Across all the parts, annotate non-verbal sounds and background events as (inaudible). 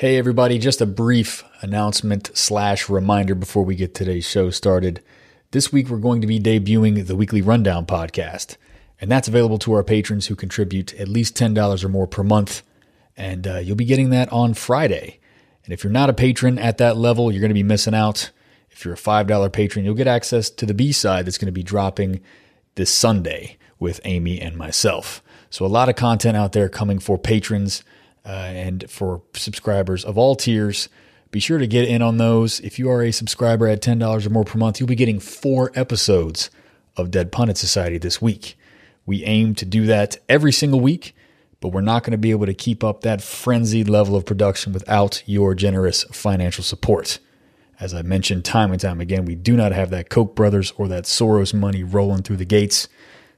Hey, everybody, just a brief announcement slash reminder before we get today's show started. This week, we're going to be debuting the Weekly Rundown podcast, and that's available to our patrons who contribute at least $10 or more per month. And uh, you'll be getting that on Friday. And if you're not a patron at that level, you're going to be missing out. If you're a $5 patron, you'll get access to the B side that's going to be dropping this Sunday with Amy and myself. So, a lot of content out there coming for patrons uh, and for subscribers of all tiers. Be sure to get in on those. If you are a subscriber at $10 or more per month, you'll be getting four episodes of Dead Pundit Society this week. We aim to do that every single week, but we're not going to be able to keep up that frenzied level of production without your generous financial support. As I mentioned time and time again, we do not have that Koch brothers or that Soros money rolling through the gates.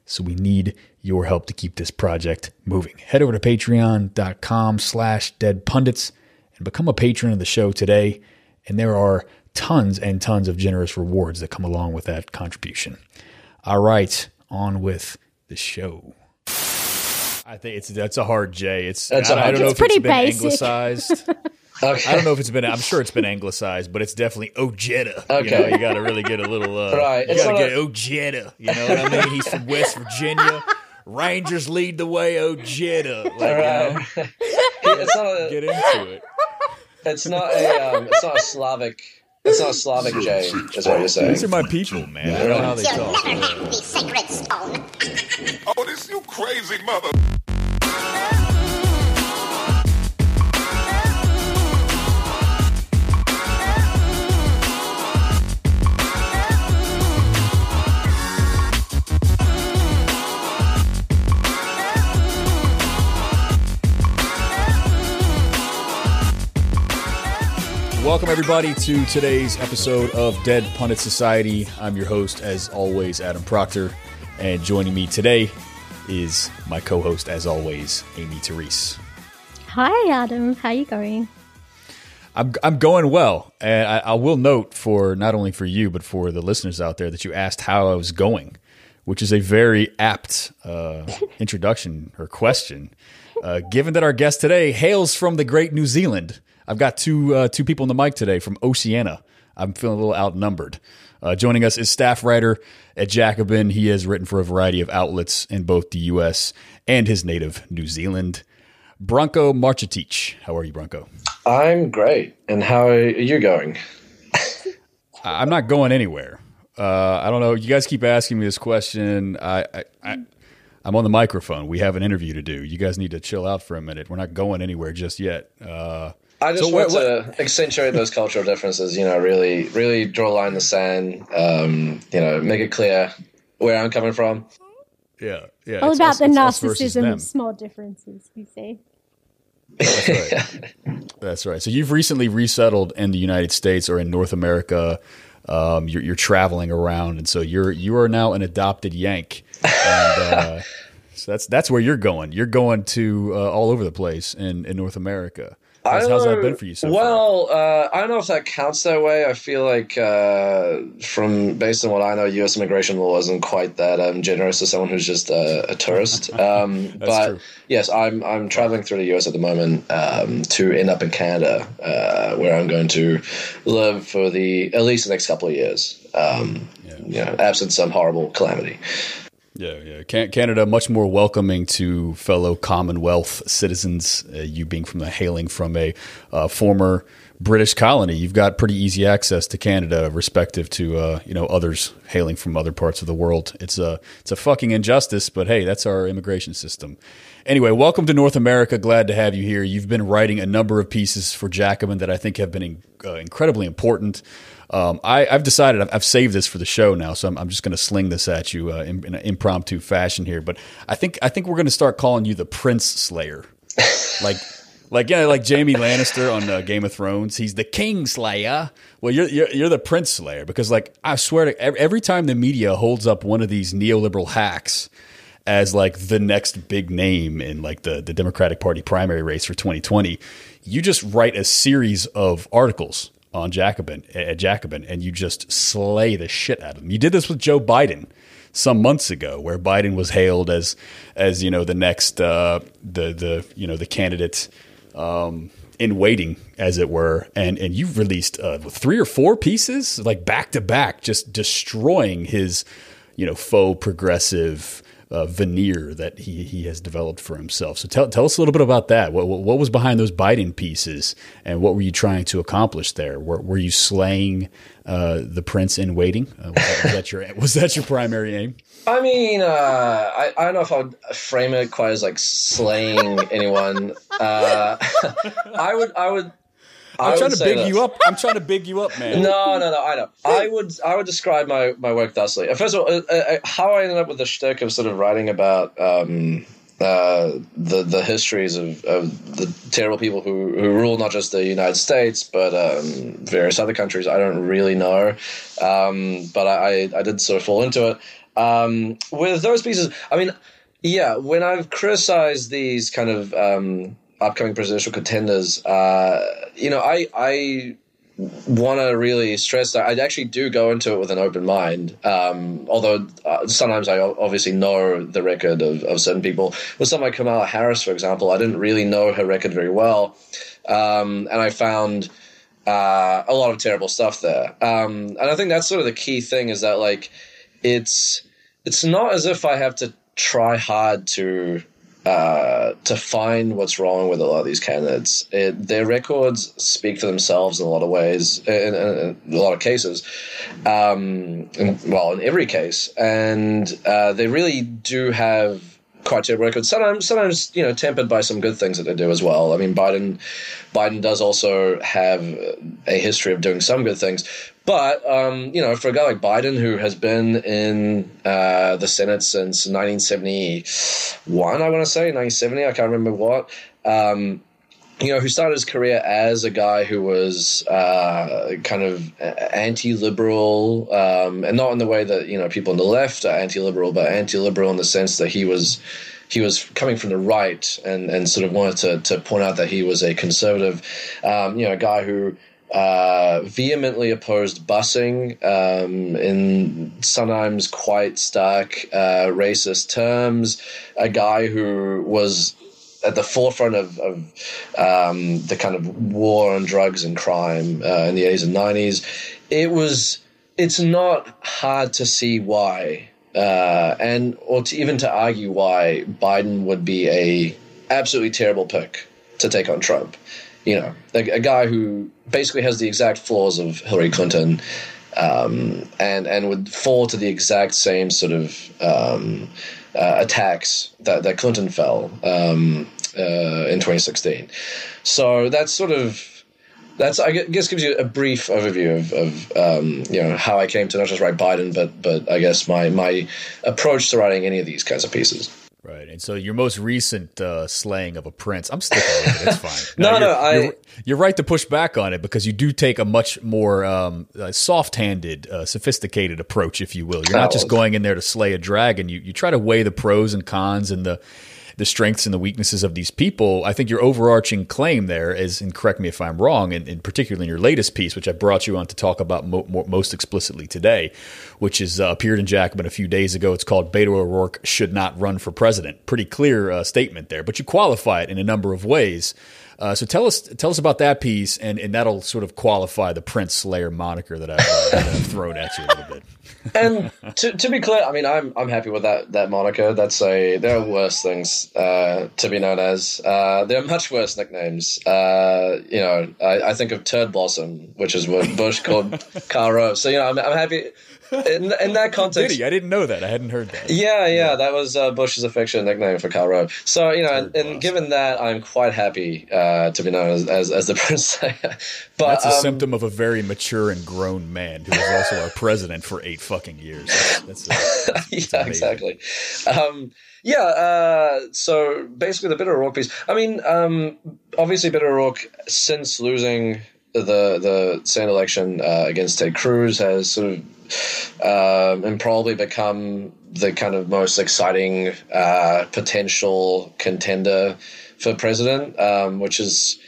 So we need your help to keep this project moving. Head over to patreon.com slash dead pundits and become a patron of the show today. And there are tons and tons of generous rewards that come along with that contribution. All right, on with the show. I think it's that's a hard J. It's That's I, a I hard don't J. know It's if it's pretty been basic. anglicized. (laughs) Okay. I don't know if it's been. I'm sure it's been anglicized, but it's definitely Ojeda. You Okay. know, you got to really get a little. Uh, Right. You got to not get a- Ojeda. You know what I mean? He's from West Virginia. Rangers lead the way. Ojeda. Like, you know, (laughs) it's not a. get into it. It's not a. Um, it's not a Slavic. It's not a Slavic J. Is what you're saying. These are my people, man. I don't know how they You'll talk. never have the sacred stone. Oh, this you crazy mother. Welcome, everybody, to today's episode of Dead Pundit Society. I'm your host, as always, Adam Proctor. And joining me today is my co host, as always, Amy Therese. Hi, Adam. How are you going? I'm I'm going well, and I, I will note for not only for you but for the listeners out there that you asked how I was going, which is a very apt uh, (laughs) introduction or question. Uh, given that our guest today hails from the great New Zealand, I've got two uh, two people on the mic today from Oceania. I'm feeling a little outnumbered. Uh, joining us is staff writer at Jacobin. He has written for a variety of outlets in both the U.S. and his native New Zealand. Branko Marcetic. How are you, Branko? I'm great. And how are you going? (laughs) I'm not going anywhere. Uh, I don't know. You guys keep asking me this question. I, I, I, I'm on the microphone. We have an interview to do. You guys need to chill out for a minute. We're not going anywhere just yet. Uh, I just So want what- to accentuate those cultural differences. You know, really, really draw a line in the sand. Um, you know, make it clear where I'm coming from. yeah, yeah. All about us- the it's us versus narcissism of small differences, you see. That's right. (laughs) That's right. So you've recently resettled in the United States or in North America. Um, you're, you're traveling around, and so you're you are now an adopted Yank. And, uh, (laughs) so that's that's where you're going. You're going to uh, all over the place in, in North America. How's, how's that been for you so well, uh, I don't know if that counts that way. I feel like, uh, from based on what I know, U.S. immigration law isn't quite that um, generous to someone who's just uh, a tourist. (laughs) Um, but true. yes, I'm I'm traveling through the U.S. at the moment um, to end up in Canada, uh, where I'm going to live for the at least the next couple of years. Um, You know, absent some horrible calamity. Yeah, yeah. Canada much more welcoming to fellow Commonwealth citizens. Uh, you being from the hailing from a uh, former British colony, you've got pretty easy access to Canada, respective to uh, you know others hailing from other parts of the world. It's a it's a fucking injustice, but hey, that's our immigration system. Anyway, welcome to North America. Glad to have you here. You've been writing a number of pieces for Jacobin that I think have been uh, incredibly important. Um, I, I've decided I've, I've saved this for the show now, so I'm, I'm just going to sling this at you uh, in, in an impromptu fashion here. But I think I think we're going to start calling you the Prince Slayer, (laughs) like like yeah, like Jamie Lannister on uh, Game of Thrones. He's the King Slayer. Well, you're, you're you're the Prince Slayer because like I swear to every, every time the media holds up one of these neoliberal hacks as like the next big name in like the the Democratic Party primary race for 2020, you just write a series of articles on Jacobin at Jacobin and you just slay the shit out of them. You did this with Joe Biden some months ago, where Biden was hailed as as you know the next uh, the the you know the candidate um, in waiting, as it were, and and you've released uh, three or four pieces like back to back, just destroying his you know faux progressive. Uh, veneer that he, he has developed for himself. So tell, tell us a little bit about that. What, what was behind those Biden pieces and what were you trying to accomplish there? Were, were you slaying uh, the prince in waiting? Uh, was, that, was, that, your (laughs) was that your primary aim? I mean, uh, I, I don't know if I would frame it quite as like slaying anyone. Uh, (laughs) I would, I would. I'm trying to big this. you up. I'm trying to big you up, man. No, no, no. I know. I would, I would describe my my work thusly. First of all, uh, uh, how I ended up with the shtick of sort of writing about um, uh, the the histories of, of the terrible people who, who rule not just the United States but um, various other countries. I don't really know, um, but I, I did sort of fall into it. Um, with those pieces, I mean, yeah, when I've criticized these kind of um, upcoming presidential contenders, uh, you know, I I want to really stress that I actually do go into it with an open mind. Um, although uh, sometimes I obviously know the record of, of certain people. With someone like Kamala Harris, for example, I didn't really know her record very well, um, and I found. Uh, a lot of terrible stuff there, um, and I think that's sort of the key thing is that like it's it's not as if I have to try hard to uh, to find what's wrong with a lot of these candidates. It, their records speak for themselves in a lot of ways, in, in, in a lot of cases. Um, in, well, in every case, and uh, they really do have quite terrible records. Sometimes, sometimes you know, tempered by some good things that they do as well. I mean, Biden, Biden does also have a history of doing some good things, but um, you know, for a guy like Biden, who has been in uh, the Senate since 1971, I want to say 1970, I can't remember what. Um, you know, who started his career as a guy who was uh, kind of anti-liberal, um, and not in the way that you know people on the left are anti-liberal, but anti-liberal in the sense that he was he was coming from the right and and sort of wanted to to point out that he was a conservative, um, you know, a guy who uh, vehemently opposed busing um, in sometimes quite stark uh, racist terms. A guy who was at the forefront of, of um, the kind of war on drugs and crime uh, in the 80s and 90s. It was. It's not hard to see why, uh, and or to even to argue why Biden would be a absolutely terrible pick to take on Trump you know, a, a, guy who basically has the exact flaws of Hillary Clinton, um, and and would fall to the exact same sort of um, uh, attacks that that Clinton fell um, uh, in 2016. So that's sort of that's I guess gives you a brief overview of, of um, you know how I came to not just write Biden, but but I guess my my approach to writing any of these kinds of pieces. Right, and so your most recent uh, slaying of a prince, I'm sticking with it. It's (laughs) fine. no, no, you're, I. You're, you're, right to push back on it because you do take a much more um, uh, soft-handed, uh, sophisticated approach, if you will. You're not just going in there to slay a dragon. You you try to weigh the pros and cons and the the strengths and the weaknesses of these people. I think your overarching claim there is, and correct me if I'm wrong, and, and particularly in your latest piece, which I brought you on to talk about mo- mo- most explicitly today, which is uh, appeared in Jacobin a few days ago. It's called Beto O'Rourke should not run for president. Pretty clear uh, statement there, but you qualify it in a number of ways. Uh, so tell us tell us about that piece, and, and that'll sort of qualify the Prince Slayer moniker that I've, uh, (laughs) thrown at you a little bit. (laughs) and to, to be clear, I mean I'm I'm happy with that that moniker. That's a there are worse things uh, to be known as. Uh, there are much worse nicknames. Uh, you know, I, I, think of Turd Blossom, which is what Bush called (laughs) Rove. So you know, I'm, I'm happy in, in that context, Did he? I didn't know that. I hadn't heard that. Yeah, yeah, yeah. that was uh, Bush's affectionate nickname for Karl Rove. So you know, and, and given that, I'm quite happy uh, to be known as, as, as the (laughs) Prince. but that's a um, symptom of a very mature and grown man who was also our president for eight fucking years. That's, that's, uh, (laughs) that's yeah, exactly. Um, yeah, uh, so basically the Beto O'Rourke piece. I mean, um, obviously Beto O'Rourke, since losing the the Senate election uh, against Ted Cruz, has sort of um, and probably become the kind of most exciting uh, potential contender for president, um, which is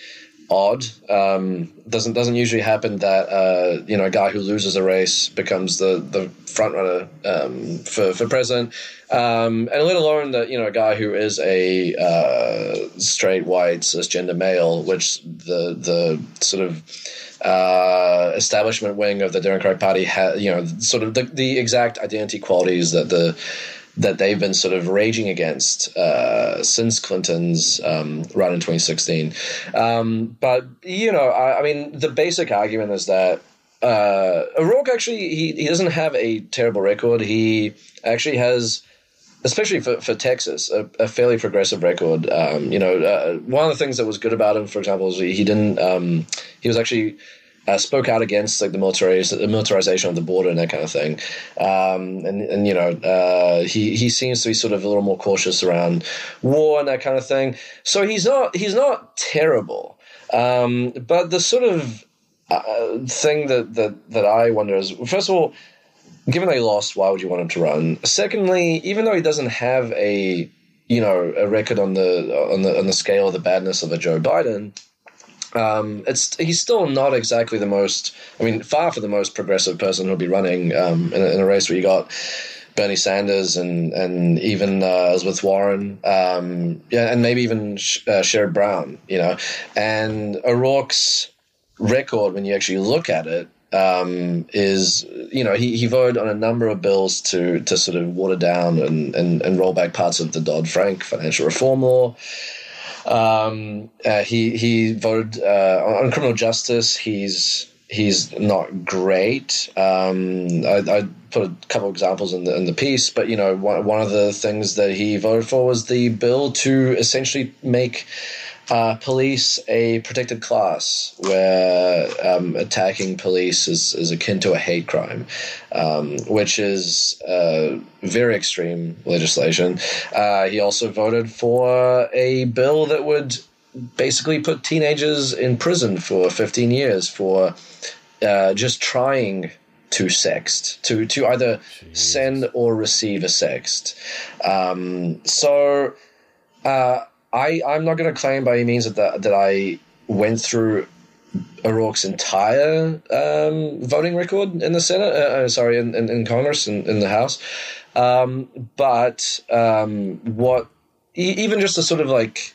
odd. Um, doesn't doesn't usually happen that uh, you know a guy who loses a race becomes the the front runner um, for for president, um, and let alone that you know a guy who is a uh, straight white cisgender male, which the the sort of uh, establishment wing of the Democratic Party has, you know, sort of the, the exact identity qualities that the that they've been sort of raging against uh, since Clinton's um, run in 2016. Um, but you know, I, I, mean, the basic argument is that uh, O'Rourke actually he, he doesn't have a terrible record. He actually has. Especially for, for Texas, a, a fairly progressive record. Um, you know, uh, one of the things that was good about him, for example, is he didn't. Um, he was actually uh, spoke out against like the, militarization, the militarization of the border and that kind of thing. Um, and and you know uh, he he seems to be sort of a little more cautious around war and that kind of thing. So he's not he's not terrible. Um, but the sort of uh, thing that, that that I wonder is first of all, given they lost, why would you want him to run? Secondly, even though he doesn't have a you know a record on the on the on the scale of the badness of a Joe Biden um, it's he's still not exactly the most. I mean, far from the most progressive person who'll be running um, in, a, in, a, race where you got Bernie Sanders and and even uh, Elizabeth Warren, um, yeah, and maybe even uh, Sherrod Brown. You know, and O'Rourke's record when you actually look at it um, is you know he, he voted on a number of bills to to sort of water down and, and, and roll back parts of the Dodd Frank financial reform law. Um, uh, he he voted uh, on criminal justice. He's he's not great. Um, I, I, put a couple examples in the in the piece, but you know one one of the things that he voted for was the bill to essentially make uh, police a protected class where um, attacking police is, is akin to a hate crime, um, which is uh, very extreme legislation. Uh, he also voted for a bill that would basically put teenagers in prison for 15 years for uh, just trying to sext, to, to either Jeez. send or receive a sext. Um, so, uh, I I'm not going to claim by any means that that, that I went through O'Rourke's entire um, voting record in the Senate. Uh, uh, sorry, in, in, in Congress in, in, the House. Um, but um, what even just a sort of like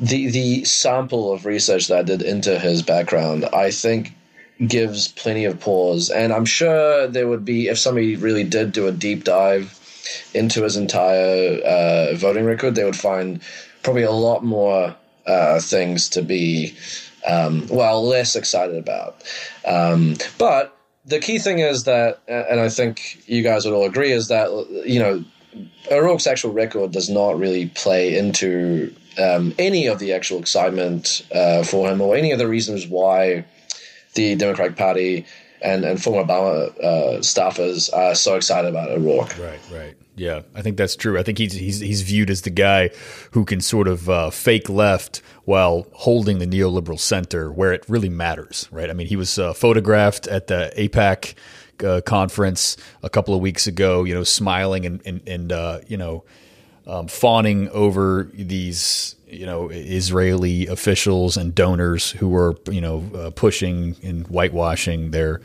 the the sample of research that I did into his background, I think gives plenty of pause. And I'm sure there would be if somebody really did do a deep dive into his entire uh, voting record, they would find probably a lot more uh, things to be, um, well, less excited about. Um, but the key thing is that, and I think you guys would all agree, is that, you know, O'Rourke's actual record does not really play into um, any of the actual excitement uh, for him or any of the reasons why the Democratic Party and, and former Obama uh, staffers are so excited about O'Rourke. Right, right. Yeah, I think that's true. I think he's he's he's viewed as the guy who can sort of uh, fake left while holding the neoliberal center where it really matters, right? I mean, he was uh, photographed at the AIPAC uh, conference a couple of weeks ago, you know, smiling and and, and uh, you know, um, fawning over these you know Israeli officials and donors who were you know uh, pushing and whitewashing their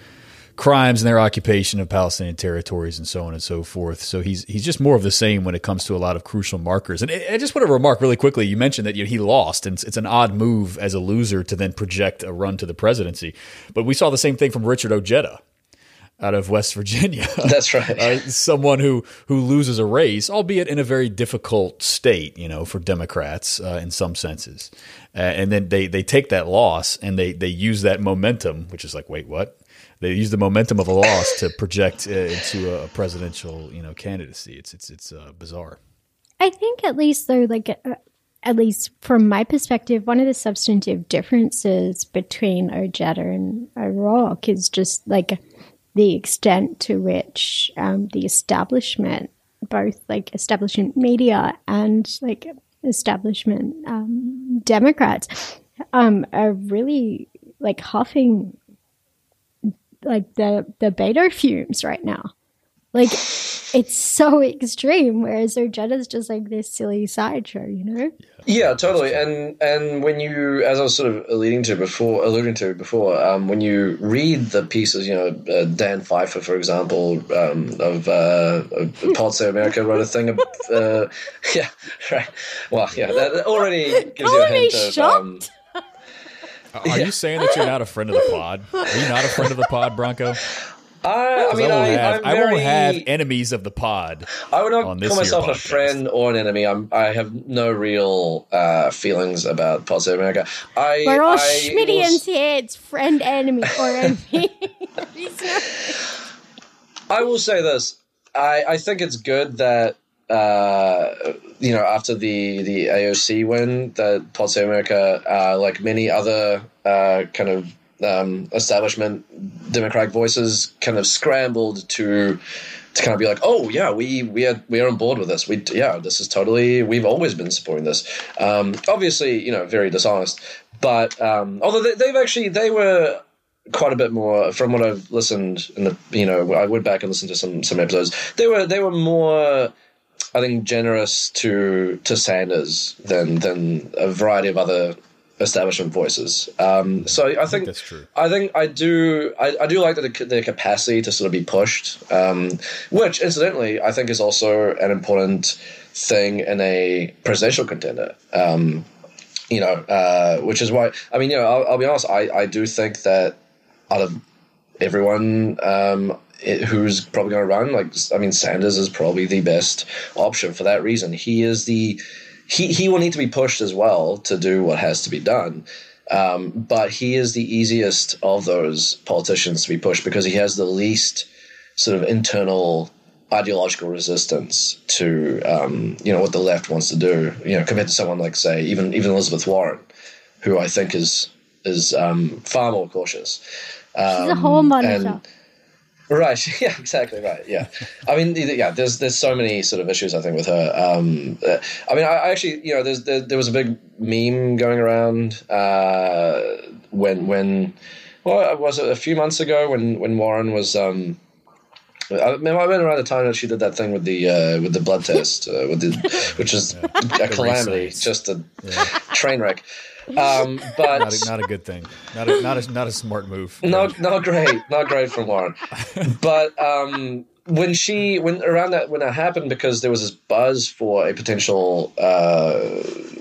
crimes and their occupation of Palestinian territories and so on and so forth. So he's he's just more of the same when it comes to a lot of crucial markers. And I just want to remark really quickly. You mentioned that you know, he lost, and it's an odd move as a loser to then project a run to the presidency. But we saw the same thing from Richard Ojeda out of West Virginia. (laughs) That's right. (laughs) uh, someone who who loses a race, albeit in a very difficult state, you know, for Democrats uh, in some senses. Uh, and then they they take that loss and they they use that momentum, which is like, wait, what? They use the momentum of a loss to project uh, into a presidential, you know, candidacy. It's it's it's uh, bizarre. I think at least though, like uh, at least from my perspective, one of the substantive differences between Ojeda and O'Rourke is just like the extent to which um, the establishment, both like establishment media and like establishment um, Democrats, um, are really like huffing like the the Beto fumes right now. like it's so (laughs) extreme. Whereas Ojeda's just like this silly sideshow, you know? Yeah, totally. And and when you, as I was sort of alluding to before, alluding to before, um, when you read the pieces, you know, uh, Dan Pfeiffer, for example, um, of, uh, of (laughs) Pod Save America wrote a thing. Of, uh, (laughs) yeah, right. Well, yeah, that already gives you a hint of. Um, shocked? Are you saying that you're not a friend of the pod? Are you not a friend of the pod, Branko? I, I mean, won't I, have, I'm I won't very, have enemies of the pod. I would on not this call here myself a friend or an enemy. I'm, I have no real uh, feelings about Pod Save America. I, We're all Schmittians here. It's friend, enemy, or enemy. (laughs) (laughs) I will say this. I, I think it's good that uh, you know after the the AOC win that Save America, uh, like many other uh, kind of um, establishment Democratic voices, kind of scrambled to to kind of be like, oh yeah, we we are we are on board with this. We yeah, this is totally. We've always been supporting this. Um, obviously, you know, very dishonest, but um, although they, they've actually they were quite a bit more from what I've listened in the you know I went back and listened to some some episodes. They were they were more I think generous to to Sanders than than a variety of other establishment voices. Um, so I think, that's true. I think I do I, I do like the, the capacity to sort of be pushed, um, which incidentally I think is also an important thing in a presidential contender. Um, you know, uh, which is why I mean, you know, I'll, I'll be honest. I, I do think that out of everyone um, it, who's probably going to run, like I mean, Sanders is probably the best option for that reason. He is the he he will need to be pushed as well to do what has to be done. Um, but he is the easiest of those politicians to be pushed because he has the least sort of internal ideological resistance to um, you know what the left wants to do. You know, compared to someone like say even even Elizabeth Warren, who I think is is um, far more cautious. She's a Um, whole monitor. and- Right. (laughs) Yeah. Exactly. Right. Yeah. I mean, yeah. There's there's so many sort of issues I think with her. Um, uh, I mean, I, I actually, you know, there's there, there was a big meme going around uh, when when well, it was it a few months ago when when Warren was. Um, I mean, I went around the time that she did that thing with the uh, with the blood test, uh, with the, (laughs) which is a calamity, just a train wreck. Um, but Not a, not a good thing. Not a, not a, not a smart move. (laughs) not not great, not great from Warren. But um, when she when around that when that happened, because there was this buzz for a potential uh,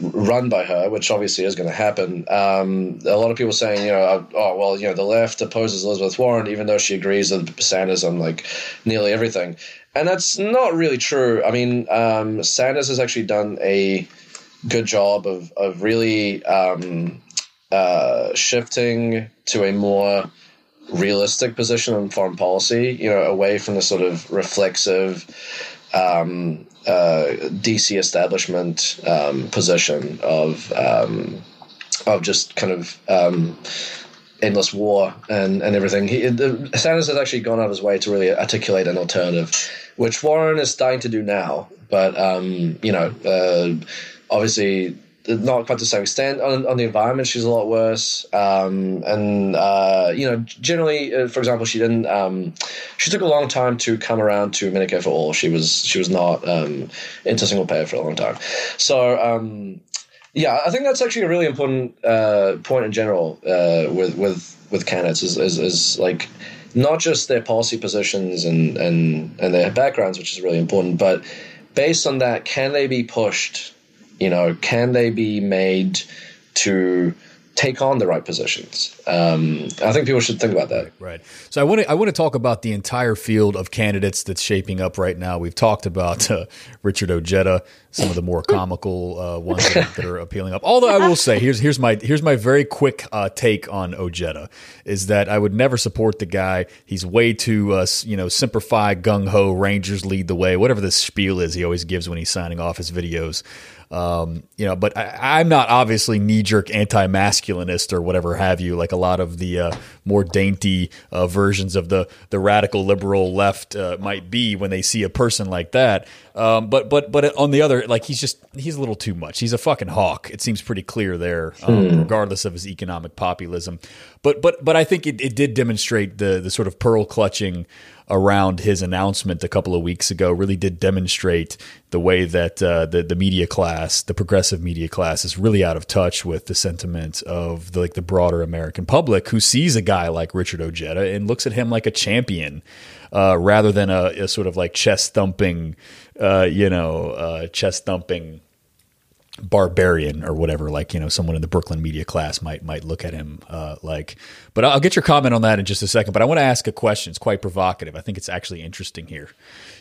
run by her, which obviously is going to happen. Um, a lot of people saying, you know, oh well, you know, the left opposes Elizabeth Warren, even though she agrees with Sanders on like nearly everything, and that's not really true. I mean, um, Sanders has actually done a good job of of really um, uh, shifting to a more realistic position on foreign policy. You know, away from the sort of reflexive um, uh, DC establishment um, position of um, of just kind of. Um, endless war and, and everything. He, the, Sanders has actually gone out of his way to really articulate an alternative, which Warren is starting to do now. But um, you know, uh, obviously not quite to the same extent. On, on the environment, she's a lot worse. Um, and uh, you know, generally, uh, for example, she didn't. Um, she took a long time to come around to Medicare for all. She was she was not um, into single payer for a long time. So. Um, yeah, I think that's actually a really important uh, point in general uh, with with with candidates is, is, is like not just their policy positions and, and and their backgrounds, which is really important, but based on that, can they be pushed? You know, can they be made to take on the right positions? Um, I think people should think about that. Right. So I want to I want to talk about the entire field of candidates that's shaping up right now. We've talked about uh, Richard Ojeda, some of the more comical uh, ones that, are appealing up. Although I will say, here's here's my here's my very quick uh, take on Ojeda is that I would never support the guy. He's way too uh, you know simplify gung ho. Rangers lead the way. Whatever the spiel is, he always gives when he's signing off his videos. Um, you know, but I, I'm not obviously knee jerk anti masculinist or whatever have you, like a lot of the uh, more dainty uh, versions of the the radical liberal left uh, might be when they see a person like that. Um, but but but on the other, like he's just he's a little too much. He's a fucking hawk. It seems pretty clear there, um, regardless of his economic populism. But but but I think it, it did demonstrate the the sort of pearl clutching around his announcement a couple of weeks ago. Really did demonstrate the way that uh, the the media class, the progressive media class, is really out of touch with the sentiment of the, like the broader American public, who sees a guy like Richard Ojeda and looks at him like a champion. Uh, rather than a, a sort of like chest thumping, uh, you know, uh, chest thumping barbarian or whatever like you know someone in the brooklyn media class might might look at him uh, like but i'll get your comment on that in just a second but i want to ask a question it's quite provocative i think it's actually interesting here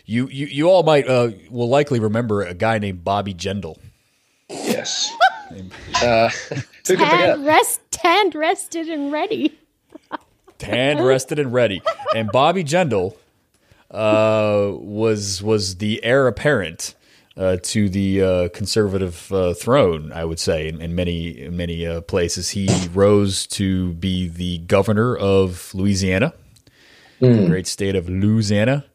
you you, you all might uh, will likely remember a guy named bobby jindal Yes. (laughs) uh, (laughs) who could forget? Hand rest, hand rested and ready. hand rested and ready and bobby jindal uh, was was the heir apparent uh, to the uh, conservative uh, throne, I would say, in, in many in many uh, places. He rose to be the governor of Louisiana, the great state of Louisiana,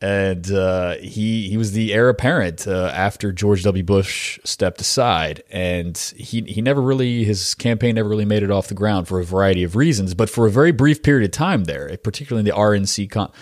and uh, he he was the heir apparent uh, after George W. Bush stepped aside, and he he never really his campaign never really made it off the ground for a variety of reasons. But for a very brief period of time there, particularly in the RNC con-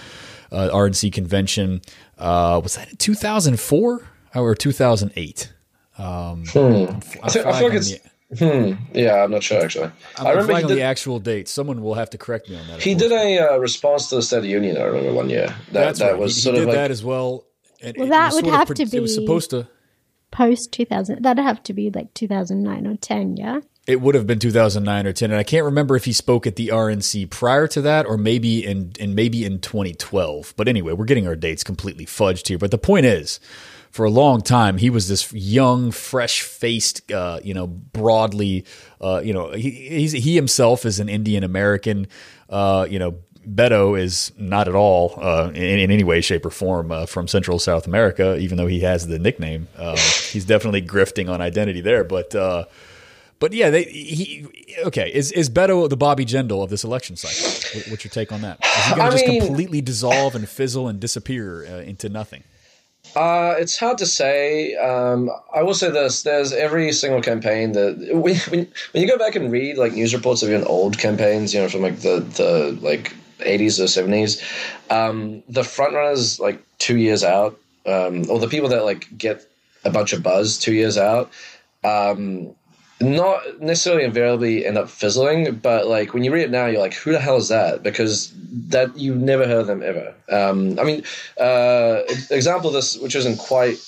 uh, RNC convention, uh, was that in two thousand four or two thousand eight? Um, I, think, I feel like it's. Hmm. Yeah, I'm not sure actually. I'm I remember flagging he the actual date. Someone will have to correct me on that. he did a uh, response to the State of the Union. I remember one year. That That's that right. was he, he sort did of like that as well. And Well, it that was would have pre- to It was be- supposed to. Post 2000. That'd have to be like 2009 or 10, yeah? It would have been 2009 or 10, and I can't remember if he spoke at the RNC prior to that, or maybe in and maybe in 2012. But anyway, we're getting our dates completely fudged here. But the point is, for a long time, he was this young, fresh-faced, uh, you know, broadly, uh, you know, he he himself is an Indian American, uh, you know. Beto is not at all uh, in, in any way, shape, or form uh, from Central South America, even though he has the nickname. Uh, he's definitely grifting on identity there, but uh, but yeah, they, he okay. Is is Beto the Bobby Jindal of this election cycle? What's your take on that? Is he going to just mean- completely dissolve and fizzle and disappear uh, into nothing? Uh, it's hard to say. Um, I will say this: there's every single campaign that when, when when you go back and read like news reports of even old campaigns, you know, from like the the like 80s or 70s, um, the front runners like two years out, um, or the people that like get a bunch of buzz two years out. Um, not necessarily invariably end up fizzling, but like when you read it now, you're like, who the hell is that? Because that you've never heard them ever. Um, I mean, uh, example of this, which isn't quite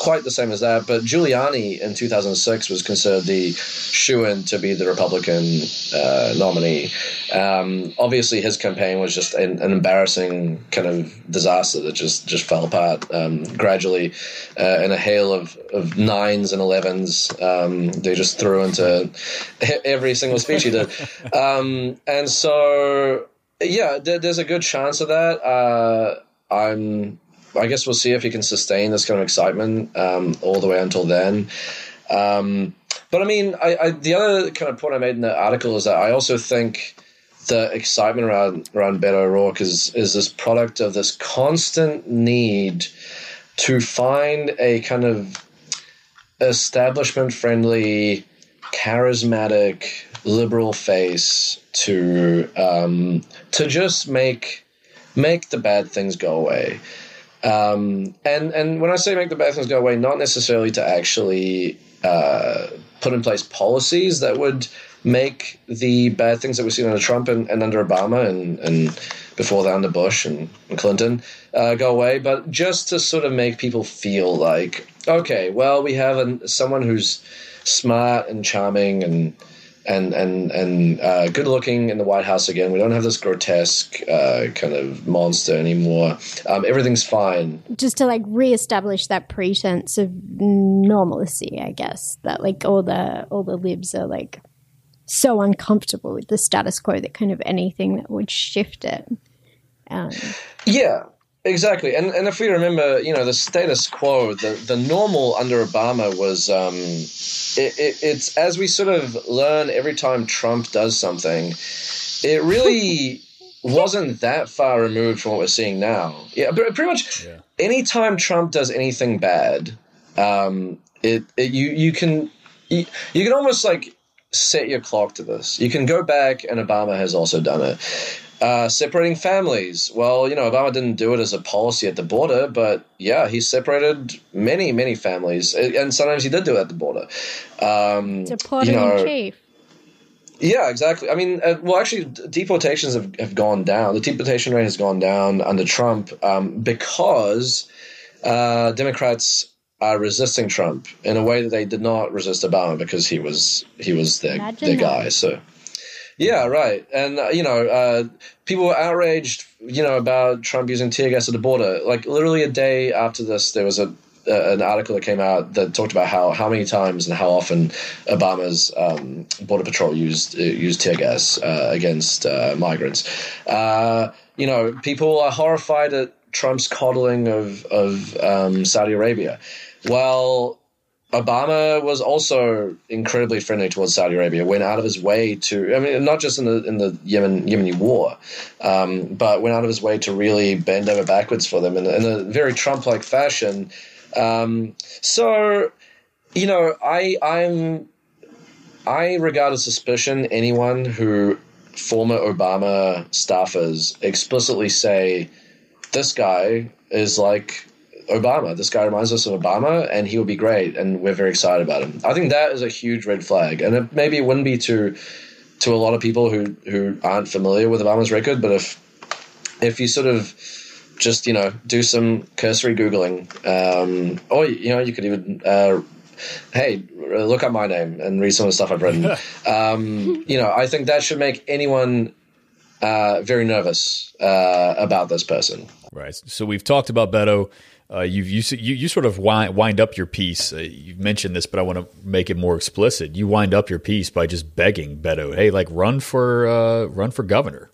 quite the same as that, but Giuliani in 2006 was considered the shoo-in to be the Republican uh, nominee. Um, obviously, his campaign was just an, an embarrassing kind of disaster that just just fell apart um, gradually uh, in a hail of, of nines and elevens. Um, they just threw into (laughs) every single speech he did, (laughs) um, and so yeah, there, there's a good chance of that. Uh, I'm. I guess we'll see if he can sustain this kind of excitement um, all the way until then. Um, but I mean, I, I, the other kind of point I made in the article is that I also think the excitement around around Beto O'Rourke is is this product of this constant need to find a kind of establishment friendly, charismatic, liberal face to um, to just make make the bad things go away. Um, and and when I say make the bad things go away, not necessarily to actually uh, put in place policies that would make the bad things that we've seen under Trump and, and under Obama and, and before that under Bush and, and Clinton uh, go away, but just to sort of make people feel like, okay, well, we have an, someone who's smart and charming and and and and uh, good looking in the White House again. We don't have this grotesque uh, kind of monster anymore. Um, everything's fine. Just to like reestablish that pretense of normalcy, I guess. That like all the all the libs are like so uncomfortable with the status quo that kind of anything that would shift it. Um, Yeah, exactly. And and if we remember, you know, the status quo, the the normal under Obama was, um, it, it, it's as we sort of learn every time Trump does something, it really (laughs) wasn't that far removed from what we're seeing now. Yeah, but pretty much anytime Trump does anything bad, um, it, it you you can you, you can almost like set your clock to this. You can go back, and Obama has also done it. Uh, separating families. Well, you know, Obama didn't do it as a policy at the border, but yeah, he separated many, many families, and sometimes he did do it at the border. Um, Deporting you know, in chief. yeah, exactly. I mean, uh, well, actually, deportations have, have gone down. The deportation rate has gone down under Trump um, because uh, Democrats are resisting Trump in a way that they did not resist Obama because he was he was their Imagine their that. guy. So, yeah, right. And uh, you know, uh, people were outraged, you know, about Trump using tear gas at the border. Like literally a day after this, there was a uh, an article that came out that talked about how how many times and how often Obama's um, border patrol used uh, used tear gas uh, against uh, migrants. You know, people are horrified at Trump's coddling of of um, Saudi Arabia. Well, Obama was also incredibly friendly towards Saudi Arabia. Went out of his way to, I mean, not just in the in the Yemen Yemeni war, um, but went out of his way to really bend over backwards for them in, a- in a very Trump-like fashion. Um, so, you know, I I'm I regard as suspicion anyone who former Obama staffers explicitly say this guy is like Obama. This guy reminds us of Obama, and he will be great, and we're very excited about him. I think that is a huge red flag, and it, maybe it wouldn't be to to a lot of people who who aren't familiar with Obama's record, but if if you sort of just you know do some cursory googling, um, or you know you could even. Uh, Hey, look up my name and read some of the stuff I've written. (laughs) um, you know, I think that should make anyone uh, very nervous uh, about this person. Right. So we've talked about Beto. Uh, you, you you sort of wind, wind up your piece. Uh, you've mentioned this, but I want to make it more explicit. You wind up your piece by just begging Beto, "Hey, like run for uh, run for governor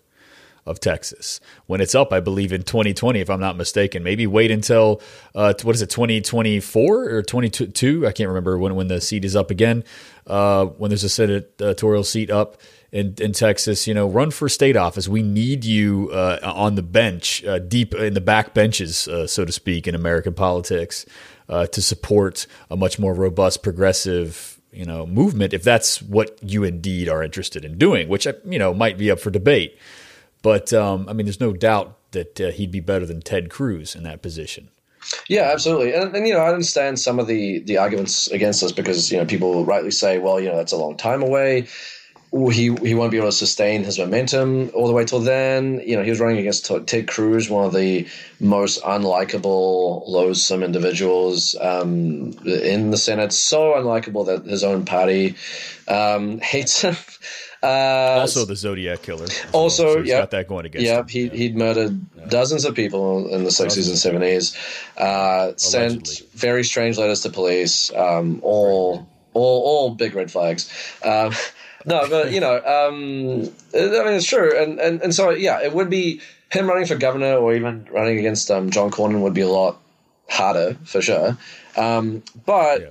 of Texas when it's up. I believe in 2020, if I'm not mistaken. Maybe wait until uh, what is it, 2024 or 22? I can't remember when when the seat is up again. Uh, when there's a senatorial seat up in, in Texas, you know, run for state office. We need you uh, on the bench, uh, deep in the back benches, uh, so to speak, in American politics, uh, to support a much more robust, progressive, you know, movement. If that's what you indeed are interested in doing, which you know might be up for debate, but um, I mean, there's no doubt that uh, he'd be better than Ted Cruz in that position. Yeah, absolutely. And, and you know, I understand some of the the arguments against us because you know people rightly say, well, you know, that's a long time away. He he won't be able to sustain his momentum all the way till then. You know, he was running against Ted Cruz, one of the most unlikable, loathsome individuals um, in the Senate. So unlikable that his own party um, (laughs) hates him. Uh, Also, the Zodiac killer. as (laughs) well. also, so yeah, got that going against yeah, him. he he'd murdered dozens of people in the sixties and seventies. Uh, sent very strange letters to police. Um, all all all big red flags. Um, (laughs) no, but you know, um, I mean, it's true, and, and and so yeah, it would be him running for governor or even running against um, John Cornyn would be a lot harder for sure. Um, but Yeah.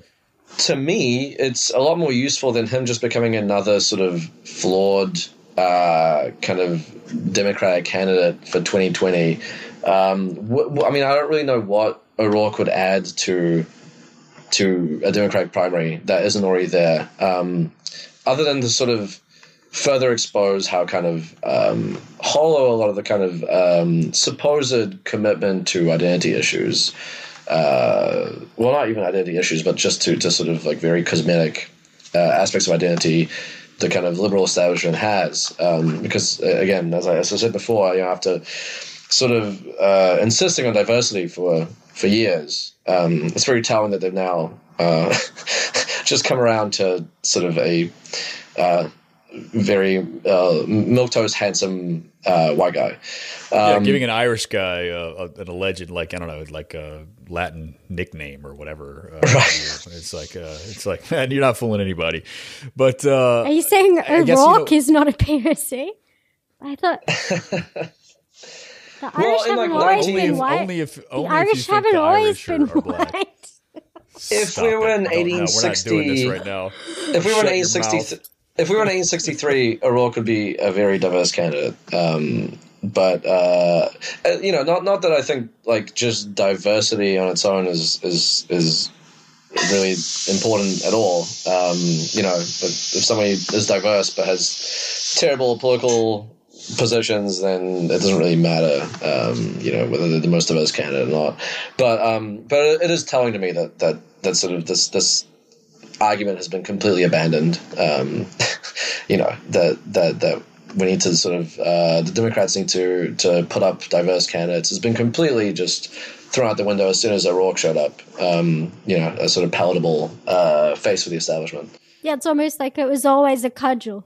To me, it's a lot more useful than him just becoming another sort of flawed uh, kind of Democratic candidate for 2020. Um, wh- wh- I mean, I don't really know what O'Rourke would add to to a Democratic primary that isn't already there, um, other than to sort of further expose how kind of um, hollow a lot of the kind of um, supposed commitment to identity issues uh, well, not even identity issues, but just to, to sort of like very cosmetic uh, aspects of identity the kind of liberal establishment has. Um, because, uh, again, as I, as I said before, you know, after sort of uh, insisting on diversity for, for years, um, it's very telling that they've now uh, (laughs) just come around to sort of a uh, very uh, milquetoast handsome uh, white guy. Yeah, Um, giving an Irish guy uh, an alleged, like I don't know, like a Latin nickname or whatever. Uh, (laughs) It's like uh, it's like (laughs) man, you're not fooling anybody. But uh, Are you saying a guess, you know- is not a POC? I thought (laughs) the Irish in, haven't like, always only been if, white. only if the Irish if you think haven't the always Irish been are, are white. If Stop we were in Don't- we're not 1860 doing this right now. if we were in Shut your 1860, if we were in 1863, O'Rourke would be a very diverse candidate. Um, but uh, uh, you know, not not that I think like just diversity on its own is is is really important at all. Um, you know, if somebody is diverse but has terrible political positions, then it doesn't really matter. Um, you know, whether they're the most diverse candidate or not. But um, but it is telling to me that that that sort of this this argument has been completely abandoned. Um, (laughs) you know that that that we need to sort of uh, the Democrats need to to put up diverse candidates has been completely just thrown out the window as soon as O'Rourke showed up. Um, you know, a sort of palatable uh, face for the establishment. Yeah, it's almost like it was always a cudgel.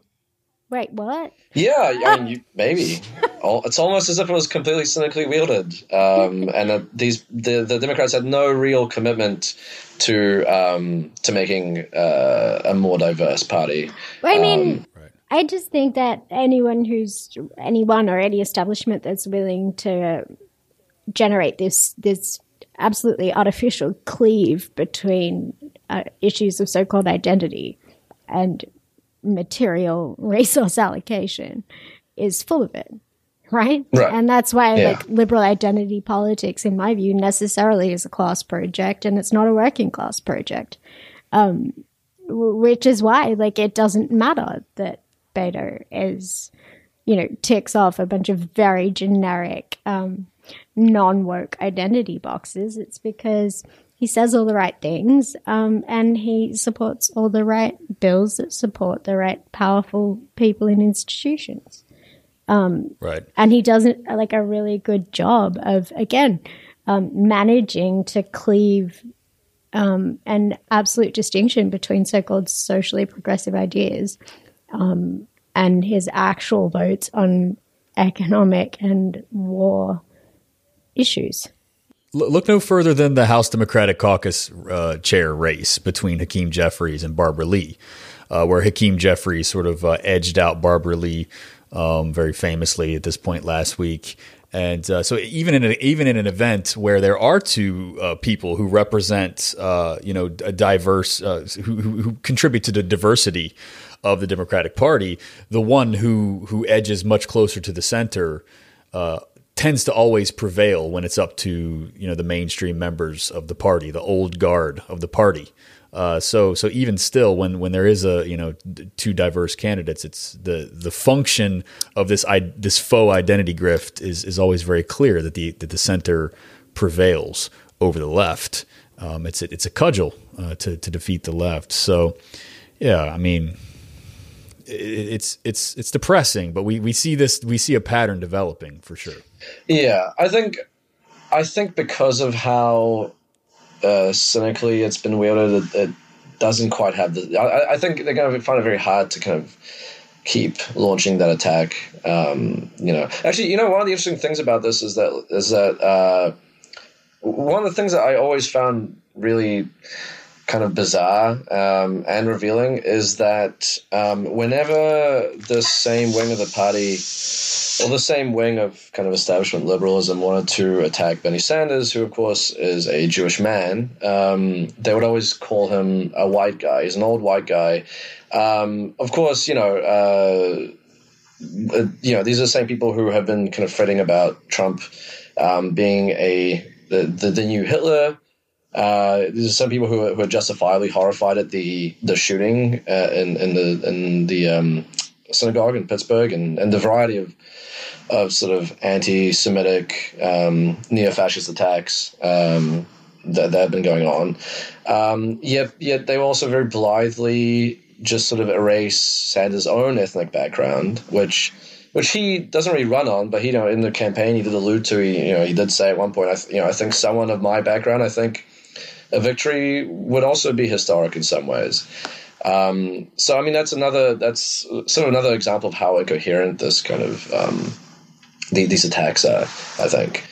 Wait, what? Yeah, I mean, (laughs) you, maybe. It's almost as if it was completely cynically wielded, um, and that these the, the Democrats had no real commitment to um, to making uh, a more diverse party. I mean, I just think that anyone who's anyone or any establishment that's willing to generate this this absolutely artificial cleave between uh, issues of so-called identity and material resource allocation is full of it right, Right. and that's why Yeah. like liberal identity politics in my view necessarily is a class project and it's not a working class project um, w- which is why like it doesn't matter that Beto is you know ticks off a bunch of very generic um, non-woke identity boxes it's because he says all the right things um, and he supports all the right bills that support the right powerful people and institutions Um, Right. and he does it like a really good job of again um, managing to cleave um, an absolute distinction between so-called socially progressive ideas um, and his actual votes on economic and war issues. Look no further than the House Democratic Caucus uh, chair race between Hakeem Jeffries and Barbara Lee, uh, where Hakeem Jeffries sort of uh, edged out Barbara Lee um, very famously at this point last week. And uh, so, even in a, even in an event where there are two uh, people who represent, uh, you know, a diverse, who, who contribute to the diversity of the Democratic Party, the one who who edges much closer to the center uh, tends to always prevail when it's up to you know the mainstream members of the party, the old guard of the party. Uh, so so even still, when when there is a you know two diverse candidates, it's the the function of this I, this faux identity grift is is always very clear that the that the center prevails over the left. Um, it's a, it's a cudgel uh, to to defeat the left. So yeah, I mean it's it's it's depressing, but we, we see this we see a pattern developing for sure. Yeah, I think I think because of how uh, cynically it's been wielded, it, it doesn't quite have the. I, I think they're going to find it very hard to kind of keep launching that attack. Um, you know, actually, you know, one of the interesting things about this is that is that uh, one of the things that I always found really kind of bizarre um, and revealing is that um, whenever the same wing of the party or the same wing of kind of establishment liberalism wanted to attack Bernie Sanders, who of course is a Jewish man, um, they would always call him a white guy. He's an old white guy. Um, of course, you know. Uh, uh, you know, these are the same people who have been kind of fretting about Trump um, being a the, the, the new Hitler. Uh, these are some people who are, who are justifiably horrified at the the shooting uh, in in the in the um, synagogue in Pittsburgh and, and the variety of of sort of anti-Semitic um, neo-fascist attacks um, that, that have been going on. Um, yet, yet they also very blithely just sort of erase Sanders' own ethnic background, which which he doesn't really run on, but he, you know, in the campaign he did allude to. He, you know, he did say at one point, I, th- you know, I think someone of my background, I think a victory would also be historic in some ways. Um, so, I mean, that's another that's sort of another example of how incoherent this kind of um, the, these attacks are. I think.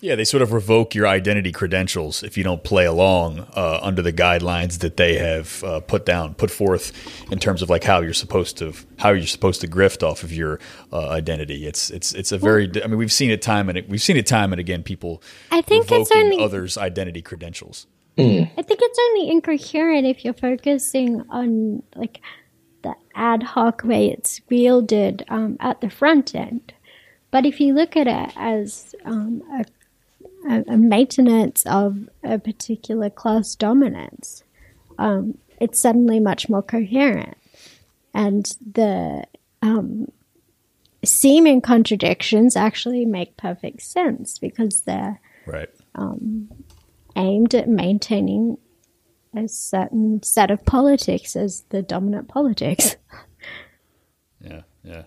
Yeah, they sort of revoke your identity credentials if you don't play along uh, under the guidelines that they have uh, put down, put forth in terms of like how you're supposed to how you're supposed to grift off of your uh, identity. It's it's it's a very. I mean, we've seen it time and we've seen it time and again. People I think it's revoking only others' identity credentials. I think it's only incoherent if you're focusing on like the ad hoc way it's wielded um, at the front end, But if you look at it as um, a, a, a maintenance of a particular class dominance, um, it's suddenly much more coherent. And the um, seeming contradictions actually make perfect sense because they're Right. Aimed at maintaining a certain set of politics as the dominant politics. (laughs) Yeah, yeah.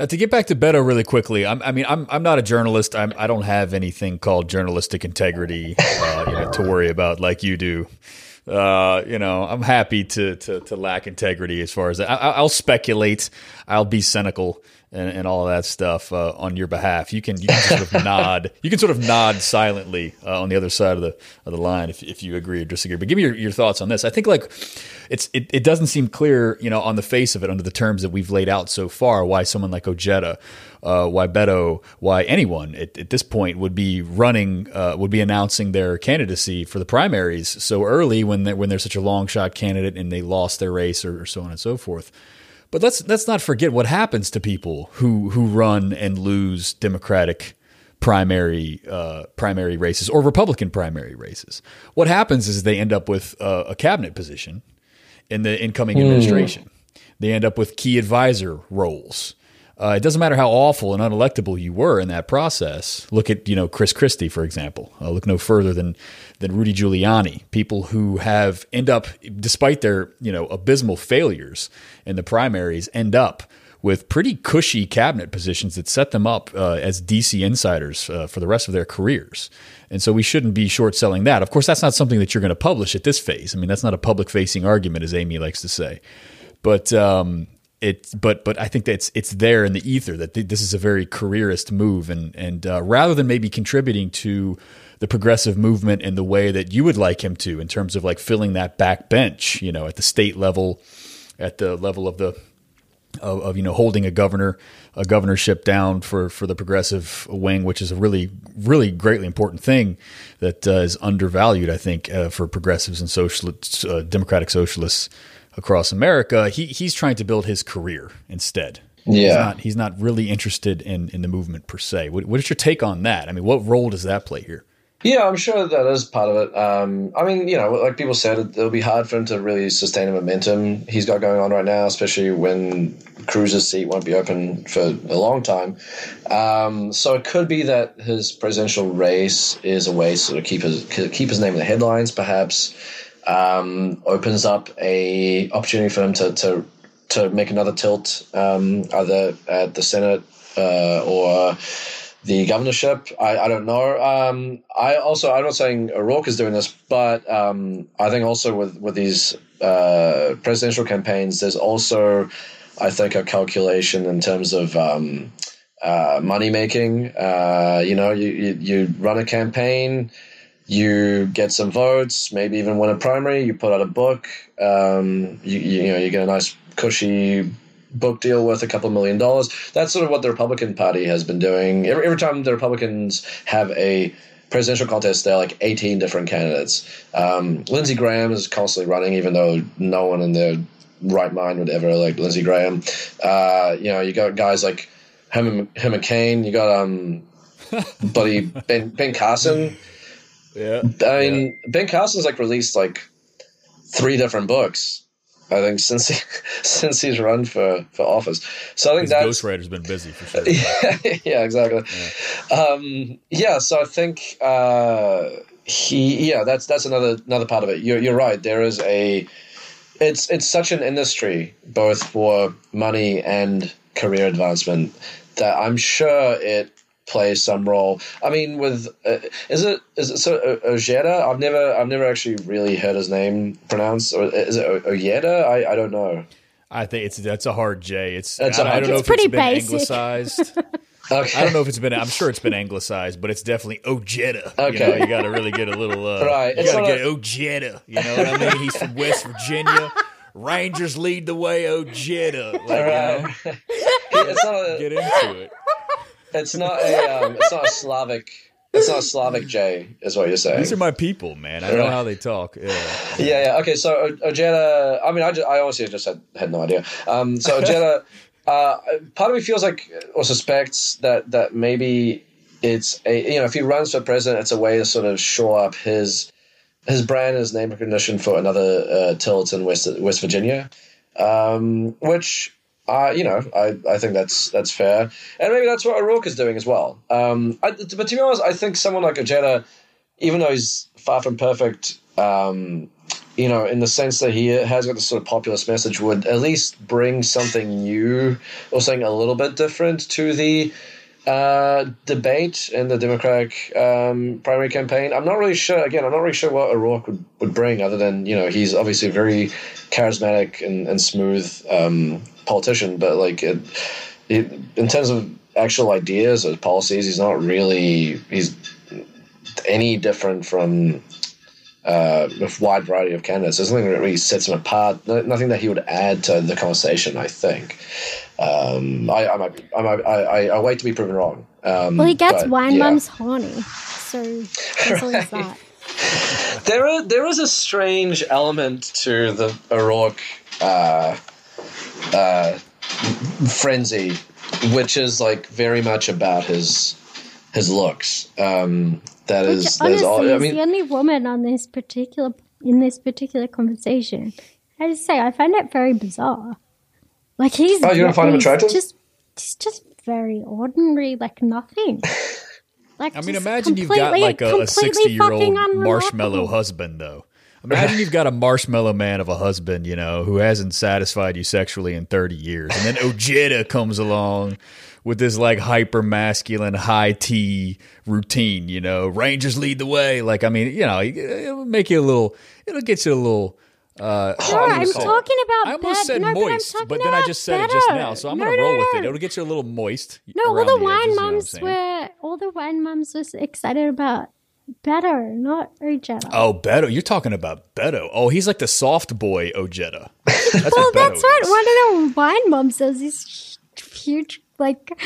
Now to get back to Beto really quickly, I'm, I mean, I'm I'm not a journalist. I'm I don't have anything called journalistic integrity uh, you know, to worry about like you do. Uh, you know, I'm happy to to to lack integrity as far as that. I, I'll speculate. I'll be cynical and, and all that stuff uh, on your behalf. You can you can sort of (laughs) nod. You can sort of nod silently uh, on the other side of the of the line if if you agree or disagree. But give me your, your thoughts on this. I think like it's it, it doesn't seem clear, you know, on the face of it under the terms that we've laid out so far, why someone like Ojeda, uh, why Beto, why anyone at, at this point would be running, uh, would be announcing their candidacy for the primaries so early when they when they're such a long shot candidate and they lost their race or, or so on and so forth. But let's let's not forget what happens to people who who run and lose Democratic primary uh, primary races or Republican primary races. What happens is they end up with uh, a cabinet position in the incoming administration. They end up with key advisor roles. Uh, it doesn't matter how awful and unelectable you were in that process. Look at you know Chris Christie, for example. Uh, look no further than than Rudy Giuliani. People who have end up, despite their you know abysmal failures in the primaries, end up with pretty cushy cabinet positions that set them up uh, as DC insiders uh, for the rest of their careers. And so we shouldn't be short selling that. Of course, that's not something that you're going to publish at this phase. I mean, that's not a public facing argument, as Amy likes to say. But um, it, but but I think that it's it's there in the ether that th- this is a very careerist move, and and uh, rather than maybe contributing to the progressive movement in the way that you would like him to, in terms of like filling that back bench, you know, at the state level, at the level of the of, of, you know holding a governor a governorship down for for the progressive wing, which is a really really greatly important thing that uh, is undervalued, I think, uh, for progressives and socialists, uh, democratic socialists across America. He he's trying to build his career instead. He's Yeah. not, he's not really interested in in the movement per se. What, what is your take on that? I mean, what role does that play here? Yeah, I'm sure that is part of it. Um, I mean, you know, like people said, it, it'll be hard for him to really sustain the momentum he's got going on right now, especially when Cruz's seat won't be open for a long time. Um, so it could be that his presidential race is a way to sort of keep his keep his name in the headlines. Perhaps um, opens up a opportunity for him to to to make another tilt, um, either at the Senate uh, or the governorship. I, I don't know. Um, I also I'm not saying O'Rourke is doing this, but um, I think also with with these uh, presidential campaigns, there's also I think a calculation in terms of. Um, uh, money making, uh, you know, you, you, you run a campaign, you get some votes, maybe even win a primary. You put out a book. Um, you, you, you know, you get a nice cushy book deal worth a couple million dollars. That's sort of what the Republican Party has been doing. Every, every time the Republicans have a presidential contest, there are like 18 different candidates. Um, Lindsey Graham is constantly running, even though no one in their right mind would ever elect Lindsey Graham. Uh, you know, you got guys like Herman, Herman Cain. You got um, (laughs) buddy Ben Ben Carson. Yeah, I mean, Ben Carson's like released like three different books. I think since he, (laughs) since he's run for, for office. So I think his that's ghostwriter's been busy for sure. (laughs) yeah, exactly. Yeah. Um, yeah, so I think uh, he yeah that's that's another another part of it. You're you're right. There is a it's it's such an industry both for money and career advancement that I'm sure it plays some role. I mean, with uh, is it is it so uh, Ojeda? I've never I've never actually really heard his name pronounced. Or is it O- Ojeda? I I don't know. I think it's that's a hard J. It's That's I, a I hard don't know J. if pretty it's been basic. anglicized. (laughs) Okay. I don't know if it's been. I'm sure it's been anglicized, but it's definitely Ojeda. You, Okay. know, you got to really get a little. Uh, Right. You got to not get a- Ojeda. You know what I mean? He's from West Virginia. Rangers lead the way, Ojeda. Like, Right. you know, (laughs) it's not a, get into it. It's not a um, it's not a Slavic it's not a Slavic J, is what you're saying. These are my people, man. I don't know how they talk. Yeah. yeah, yeah. Okay, so O- Ojeda. I mean, I, just, I honestly just had, had no idea. Um, so Ojeda, (laughs) uh, part of me feels like or suspects that that maybe it's a you know if he runs for president, it's a way to sort of shore up his his brand, his name recognition for another uh, tilt in West West Virginia, um, which. Uh, you know, I, I think that's that's fair, and maybe that's what O'Rourke is doing as well. Um, I, but to be honest, I think someone like Ojeda, even though he's far from perfect, um, you know, in the sense that he has got this sort of populist message, would at least bring something new or something a little bit different to the uh, debate in the Democratic um, primary campaign. I'm not really sure. Again, I'm not really sure what O'Rourke would, would bring, other than you know he's obviously very charismatic and, and smooth um, politician, but like it, it, in terms of actual ideas or policies, he's not really he's any different from uh, a wide variety of candidates. There's nothing that really sets him apart. Nothing that he would add to the conversation. I think. Um, I, I might. Be, I might. I, I, wait to be proven wrong. Um, Well, he gets but, wine yeah. mums horny, so that's always (laughs) that. There, are, there is a strange element to the O'Rourke uh, uh, frenzy, which is like very much about his his looks. Um, that Which is, that honestly is all. I is mean, the only woman on this particular in this particular conversation. I just say I find it very bizarre. Like he's Oh, you don't find him he's attractive? Just he's just very ordinary, like nothing. (laughs) Like I mean, imagine you've got like a, a 60 year old marshmallow husband, though. Imagine you've got a marshmallow man of a husband, you know, who hasn't satisfied you sexually in 30 years. And then Ojeda comes along with this like hyper masculine high T routine, you know, Rangers lead the way. Like, I mean, you know, it'll make you a little, it'll get you a little. Uh, No, I'm talking about. I almost bed- said no, moist, but, but then I just said it just now, so I'm No, going to no, roll with it. It'll get you a little moist. No, all around the edges, wine you know what I'm mums saying? were all the wine moms was excited about Beto, not Ojeda. Oh, Beto. You're talking about Beto. Oh, he's like the soft boy Ojeda. (laughs) That's well, what that's what is. one of the wine mums says. This huge, like,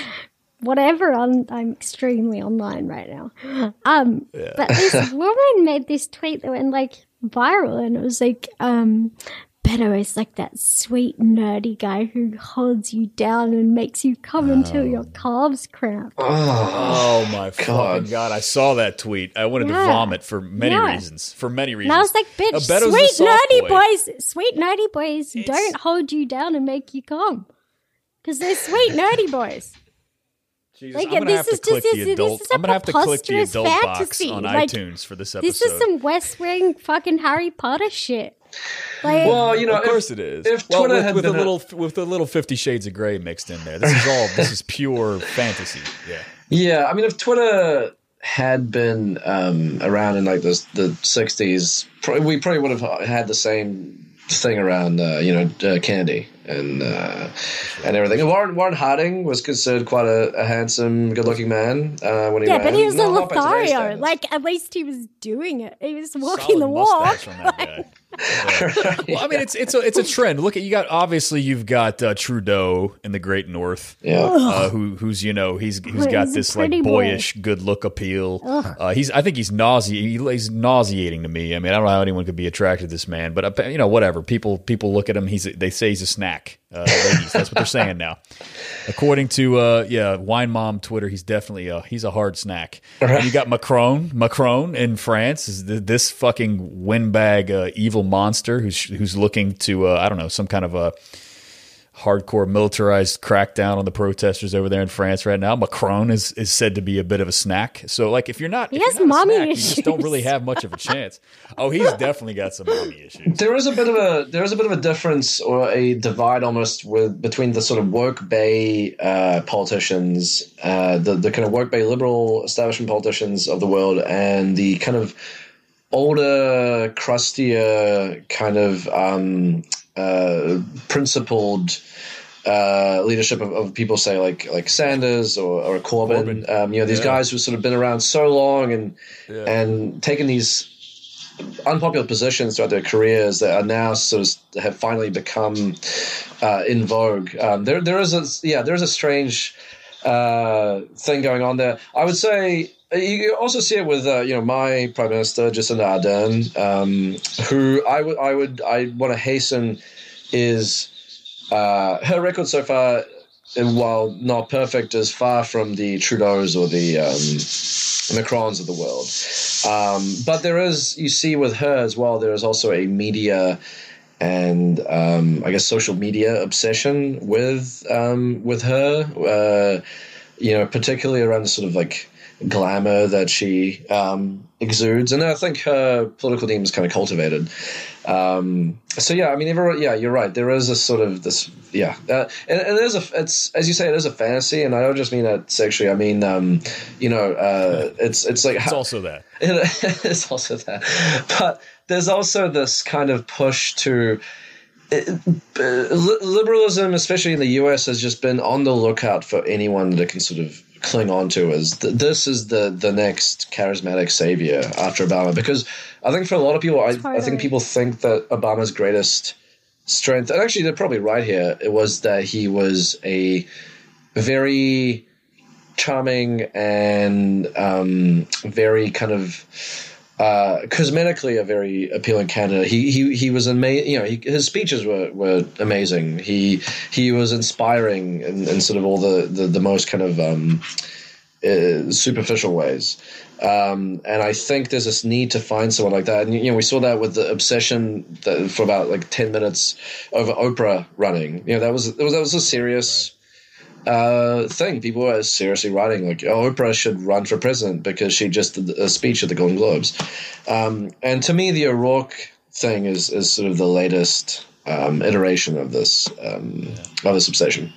whatever. On I'm extremely online right now. Um, but this (laughs) woman made this tweet that went like viral, and it was like, um. Beto is like that sweet nerdy guy who holds you down and makes you come until oh. your calves cramp. Oh my God. god! I saw that tweet. I wanted to vomit for many Yeah. reasons. For many reasons. And I was like, bitch, Beto's the sweet nerdy boy. boys, sweet nerdy boys don't hold you down and make you come. Because they're sweet nerdy boys. (laughs) Jesus, Like, I'm this have to is click just- the this adult. is a I'm gonna have to click the preposterous adult box fantasy. on Like, iTunes for this episode. This is some West Wing fucking Harry Potter shit. Like, well, you know, of course if, it is. If well, Twitter with, with a been little with a little Fifty Shades of Grey mixed in there. This is all. this is pure fantasy. Yeah. Yeah, I mean, if Twitter had been um, around in like the the sixties, we probably would have had the same thing around, uh, you know, uh, Kennedy and uh, and everything. And Warren Warren Harding was considered quite a, a handsome, good looking man uh, when he yeah, ran. but he was a Not- not by today's Lothario. Like, at least he was doing it. He was walking Solid the walk. mustache (laughs) on that guy. Yeah. Well, I mean, it's it's a it's a trend. Look at you got obviously you've got uh, Trudeau in the Great North. yeah. uh, who who's you know he's who's got He's this like pretty boy. boyish good look appeal. Uh, he's I think he's nauseating. He's nauseating to me. I mean I don't know how anyone could be attracted to this man, but uh, you know whatever. People people look at him. He's they say he's a snack. Uh, ladies, that's what they're saying now. According to uh, yeah wine mom Twitter, he's definitely a, he's a hard snack. And you got Macron Macron in France is th- this fucking windbag uh, evil monster who's who's looking to uh, I don't know some kind of a hardcore militarized crackdown on the protesters over there in France right now. Macron is, is said to be a bit of a snack. So like if you're not, He if has you're not a mommy snack, you just don't really have much of a chance. Oh, he's definitely got some mommy issues. There is a bit of a there is a bit of a difference or a divide almost with between the sort of woke bay uh, politicians, uh, the the kind of woke bay liberal establishment politicians of the world, and the kind of older, crustier kind of um, uh, principled uh, leadership of, of people, say like like Sanders or, or Corbyn. Corbyn. Um, you know, these Yeah. guys who've sort of been around so long and and taken these unpopular positions throughout their careers that are now sort of have finally become uh, in vogue. Um, there, there is a yeah, there is a strange uh, thing going on there. I would say you also see it with uh, you know my prime minister Jacinda Ardern, um, who I would I would I want to hasten is uh, her record so far while not perfect, is far from the Trudeau's or the um, Macrons of the world. Um, but there is, you see, with her as well, there is also a media and um, I guess social media obsession with um, with her. Uh, you know, particularly around the sort of like glamour that she um, exudes, and I think her political team is kind of cultivated. Um, so yeah, I mean, everyone, yeah, you're right. There is a sort of this, yeah, uh, and, and there's a, it's as you say, it is a fantasy, and I don't just mean that sexually. I mean, um, you know, uh, it's it's like It's also that. (laughs) it's also that, but there's also this kind of push to. Uh, li- liberalism, especially in the US, has just been on the lookout for anyone that can sort of cling on to as th- this is the the next charismatic savior after Obama. Because I think for a lot of people, I, I think people think that Obama's greatest strength, and actually they're probably right here, it was that he was a very charming and um, very kind of uh, cosmetically a very appealing candidate. He he he was amazing. You know, he, his speeches were, were amazing. He he was inspiring in, in sort of all the, the, the most kind of um, uh, superficial ways. Um, and I think there's this need to find someone like that. And you know, we saw that with the obsession that for about like ten minutes over Oprah running. You know, that was that was that was a serious uh, thing. People were seriously writing like, "Oh, Oprah should run for president because she just did a speech at the Golden Globes." Um, and to me, the O'Rourke thing is is sort of the latest um, iteration of this um, of this obsession.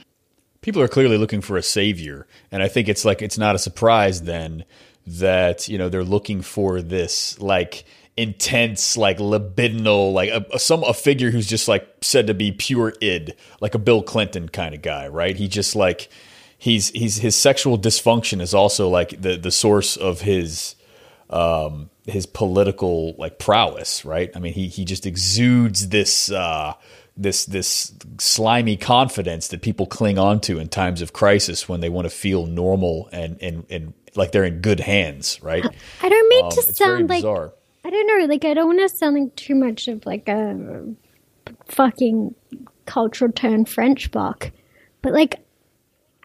people are clearly looking for a savior and i think it's like it's not a surprise then that you know they're looking for this like intense like libidinal like a, some a figure who's just like said to be pure id like a bill clinton kind of guy right? He just like he's he's his sexual dysfunction is also like the the source of his um his political like prowess right? I mean he he just exudes this uh this this slimy confidence that people cling on to in times of crisis when they want to feel normal and and and like they're in good hands right? I don't mean Um, to sound like bizarre I don't know, like I don't want to sound like too much of like a fucking cultural turn French block, but like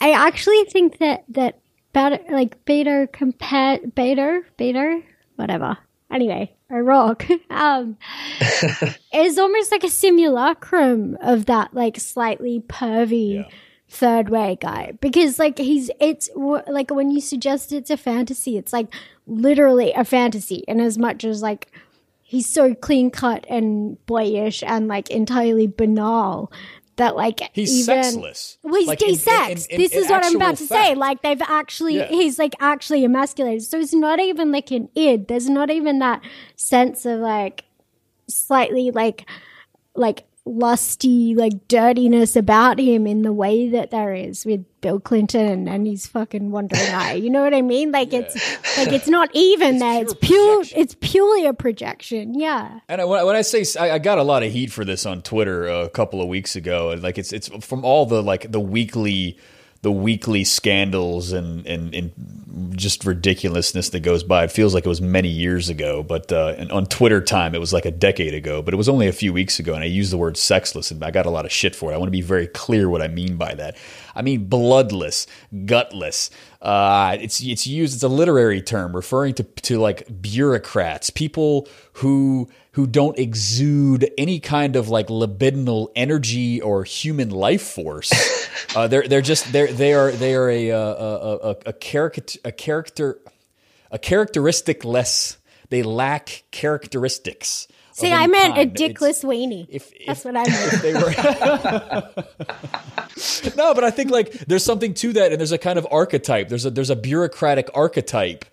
I actually think that that better like Beto compared Beto Beto whatever. Anyway, a rock (laughs) um (laughs) is almost like a simulacrum of that like slightly pervy Yeah. third way guy because like he's it's like when you suggest it's a fantasy it's like literally a fantasy in as much as like he's so clean cut and boyish and like entirely banal that like he's even sexless well, he's Like, in- de-sexed. in- in- this is what I'm about to say. Like they've actually, Yeah. he's like actually emasculated. So it's not even like an id. There's not even that sense of like slightly like like lusty like dirtiness about him in the way that there is with Bill Clinton and his fucking wandering (laughs) eye. You know what I mean? Like it's like it's not even there. It's pure pure. projection. It's purely a projection. Yeah. And I, when, I, when I say I, I got a lot of heat for this on Twitter a couple of weeks ago, and like it's it's from all the like the weekly the weekly scandals and and, and just ridiculousness that goes by. It feels like it was many years ago, but uh, on Twitter time it was like a decade ago, but it was only a few weeks ago, and I used the word sexless, and I got a lot of shit for it. I want to be very clear what I mean by that. I mean bloodless, gutless. Uh, it's it's used. It's a literary term referring to to like bureaucrats, people who who don't exude any kind of like libidinal energy or human life force. (laughs) uh, they're they're just they're they are they are a a a, a, a character a character a characteristic less. They lack characteristics. See, I meant a kind. It's- dickless weenie. if, That's if- what I meant. (laughs) they were (laughs) no but i think like there's something to that and there's a kind of archetype there's a there's a bureaucratic archetype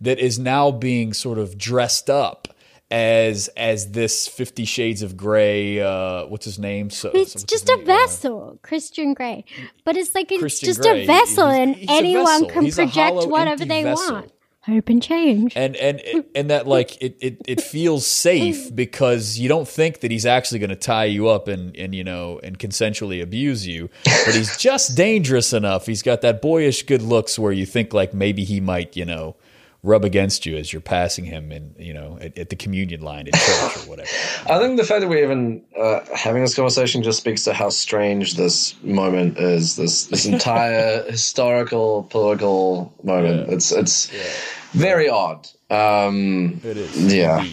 that is now being sort of dressed up as as this 50 shades of gray uh what's his name so It's just a name? Uh, vessel, Christian Grey. But it's like it's Christian just Grey. a vessel, He's- and he's anyone vessel. can He's project whatever they vessel. want. Hope and change. and and and that like it, it it feels safe (laughs) because you don't think that he's actually going to tie you up and and you know and consensually abuse you but he's (laughs) just dangerous enough he's got that boyish good looks where you think like maybe he might you know rub against you as you're passing him in you know at, at the communion line at church or (laughs) whatever. I think the fact that we're even uh, having this conversation just speaks to how strange this moment is. This this (laughs) entire historical political moment. Yeah. It's it's very odd. Um, It is. Yeah.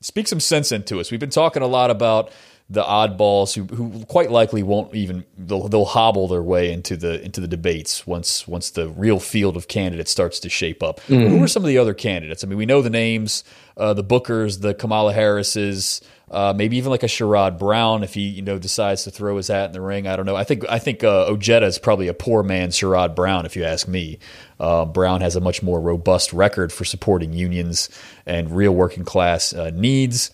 Speak some sense into us. We've been talking a lot about the oddballs who, who quite likely won't even they'll, they'll hobble their way into the into the debates once once the real field of candidates starts to shape up. Who are some of the other candidates? I mean, we know the names, uh, the Bookers, the Kamala Harrises, uh, maybe even like a Sherrod Brown if he you know decides to throw his hat in the ring. I don't know. I think I think uh, Ojeda is probably a poor man Sherrod Brown if you ask me. Uh, Brown has a much more robust record for supporting unions and real working class uh, needs.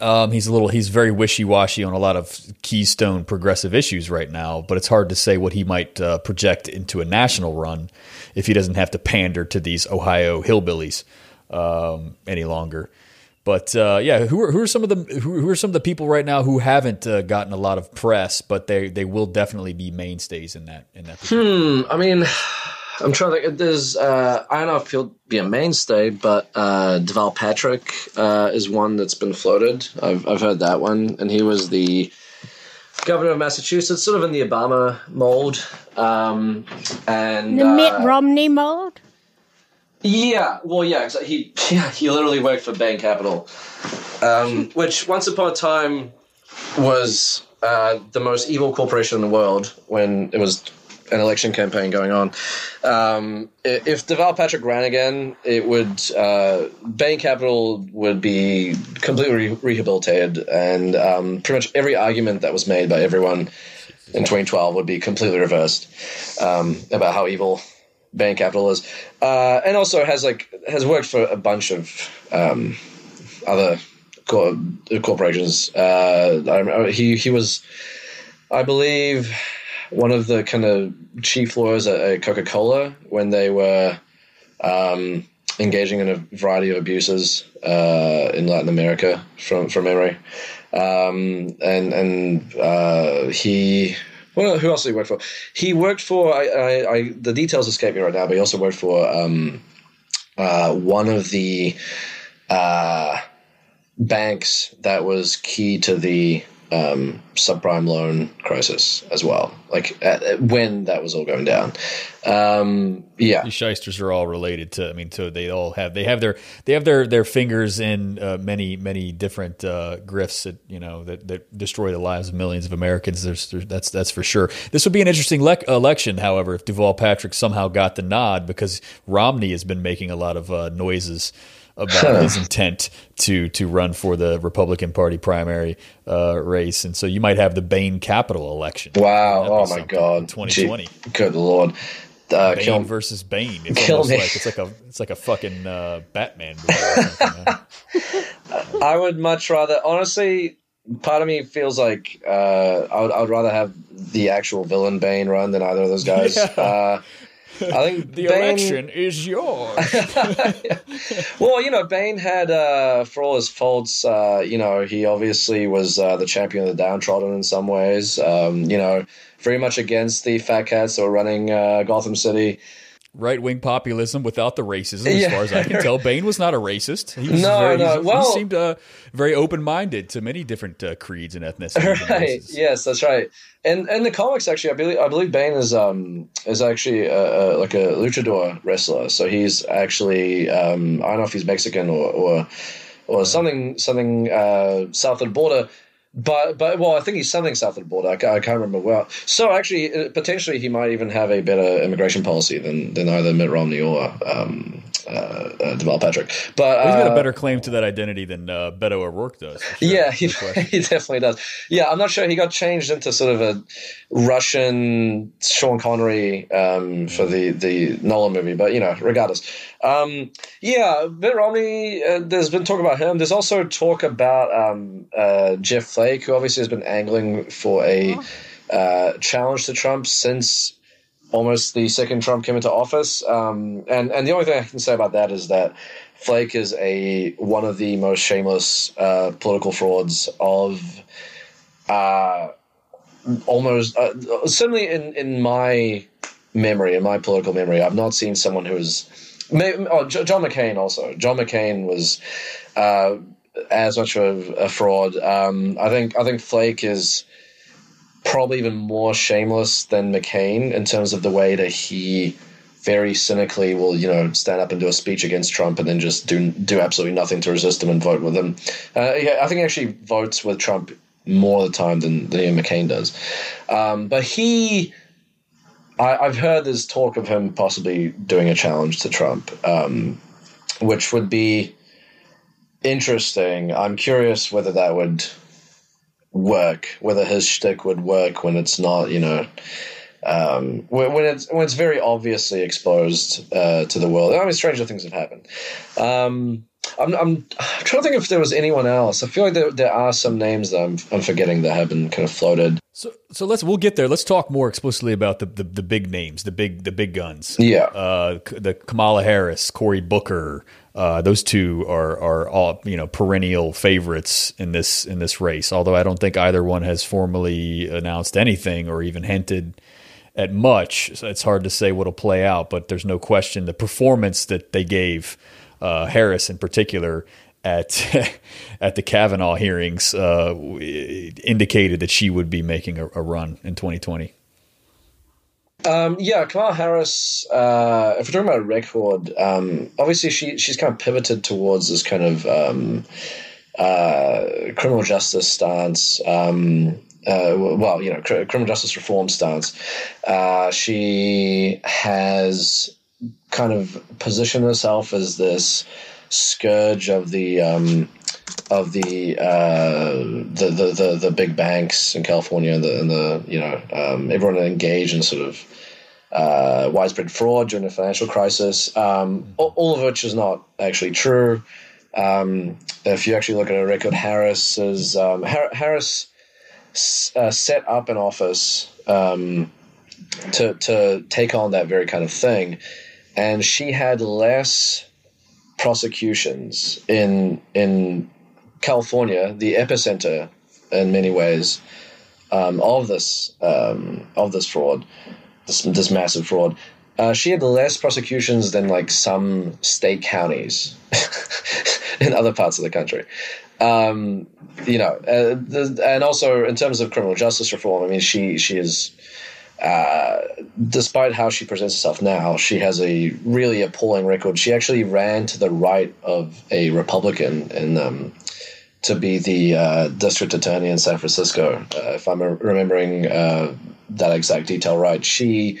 Um, he's a little he's very wishy washy on a lot of keystone progressive issues right now, but it's hard to say what he might uh, project into a national run if he doesn't have to pander to these Ohio hillbillies um, any longer. But uh, yeah, who are, who are some of the who, are some of the people right now who haven't uh, gotten a lot of press, but they they will definitely be mainstays in that in that. Hmm, I mean, I'm trying to think. There's, uh, I don't know if he'll be a mainstay, but uh, Deval Patrick uh, is one that's been floated. I've, I've heard that one. And he was the governor of Massachusetts, sort of in the Obama mold. Um, and The uh, Mitt Romney mold. yeah, well, yeah, he (laughs) yeah he literally worked for Bain Capital, um, which once upon a time was uh, the most evil corporation in the world when it was an election campaign going on. Um, if Deval Patrick ran again, it would uh, Bain Capital would be completely re- rehabilitated, and um, pretty much every argument that was made by everyone in 2012 would be completely reversed um, about how evil Bain Capital is, uh, and also has like has worked for a bunch of um, other cor- corporations. Uh, he he was, I believe, one of the kind of chief lawyers at, Coca Cola when they were um, engaging in a variety of abuses uh, in Latin America from from memory, um, and and uh, he. Well, who else did he work for? He worked for I, I, I the details escape me right now, but he also worked for um, uh, one of the uh, banks that was key to the um, subprime loan crisis as well. Like at, at- when that was all going down. Um, yeah, These shysters are all related to. I mean, so they all have they have their they have their their fingers in uh, many many different uh, grifts that you know that, that destroy the lives of millions of Americans. There's, there's that's that's for sure. This would be an interesting lec- election, however, if Deval Patrick somehow got the nod because Romney has been making a lot of uh, noises about his intent to to run for the Republican Party primary uh, race, and so you might have the Bain Capital election. Wow! Oh my God! 2020. Good lord! Uh, Bane kill, versus Bane. It's Kill me. like it's like a it's like a fucking uh, Batman movie. Or something, huh? (laughs) I would much rather, honestly. Part of me feels like uh, I would, I would rather have the actual villain Bane run than either of those guys. (laughs) Yeah. I think (laughs) the Bane, election is yours. (laughs) Well, you know, Bane had, uh, for all his faults, uh, you know, he obviously was uh, the champion of the downtrodden in some ways. Um, you know, very much against the fat cats that were running uh, Gotham City. Right wing populism without the racism, as Yeah. far as I can tell. Bane was not a racist. He was No, very, no, he- well- he seemed uh, very open minded to many different uh, creeds and ethnicities. Right. races. Yes, that's right. And and the comics actually, I believe I believe Bane is um is actually uh, uh, like a luchador wrestler. So he's actually um I don't know if he's Mexican or or, or something something uh, south of the border. But but well, I think he's something south of the border. I, I can't remember well. So actually, uh, potentially, he might even have a better immigration policy than than either Mitt Romney or um, uh, uh, Deval Patrick. But He's got uh, a better claim to that identity than uh, Beto O'Rourke does. sure. yeah, he, (laughs) he definitely does. Yeah, I'm not sure. He got changed into sort of a Russian Sean Connery um, for the the Nolan movie, but you know, regardless. Um, yeah, Mitt Romney. Uh, there's been talk about him. There's also talk about um, uh, Jeff Flake, who obviously has been angling for a uh, challenge to Trump since almost the second Trump came into office. Um, and and the only thing I can say about that is that Flake is a one of the most shameless uh, political frauds of uh, almost uh, certainly in in my memory, in my political memory, I've not seen someone who is oh, John McCain also. John McCain was uh, as much of a fraud. Um, I think I think Flake is probably even more shameless than McCain in terms of the way that he very cynically will you know stand up and do a speech against Trump and then just do do absolutely nothing to resist him and vote with him. Uh, yeah, I think he actually votes with Trump more of the time than, than Ian McCain does. Um, but he, I, have heard there's talk of him possibly doing a challenge to Trump, um, which would be interesting. I'm curious whether that would work, whether his shtick would work when it's not, you know, um, when, when, it's when it's very obviously exposed uh, to the world. I mean, stranger things have happened. Um, I'm, I'm, trying to think if there was anyone else. I feel like there, there are some names that I'm, I'm forgetting that have been kind of floated. So, so let's we'll get there. Let's talk more explicitly about the, the, the big names, the big the big guns. Yeah, uh, the Kamala Harris, Cory Booker. Uh, those two are are all you know perennial favorites in this in this race. Although I don't think either one has formally announced anything or even hinted at much. So it's hard to say what'll play out. But there's no question the performance that they gave uh, Harris in particular at (laughs) at the Kavanaugh hearings uh, indicated that she would be making a, a run in 2020. Um, yeah, Kamala Harris. Uh, if we're talking about record, um, obviously she she's kind of pivoted towards this kind of um, uh, criminal justice stance. Um, uh, well, you know, criminal justice reform stance. Uh, she has kind of position herself as this scourge of the um, of the, uh, the, the the the big banks in California and the, and the you know um, everyone engaged in sort of uh, widespread fraud during the financial crisis, um, all, of which is not actually true. Um, if you actually look at her record, Harris is um, Harris uh, set up an office um, to to take on that very kind of thing and she had less prosecutions in in California, the epicenter in many ways um, of this um, of this fraud, this this massive fraud. Uh, she had less prosecutions than like some state counties (laughs) in other parts of the country. Um, you know, uh, the, and also in terms of criminal justice reform, I mean, she she is uh, despite how she presents herself now, she has a really appalling record. She actually ran to the right of a Republican in, um, to be the uh, district attorney in San Francisco, uh, if I'm remembering uh, that exact detail right. She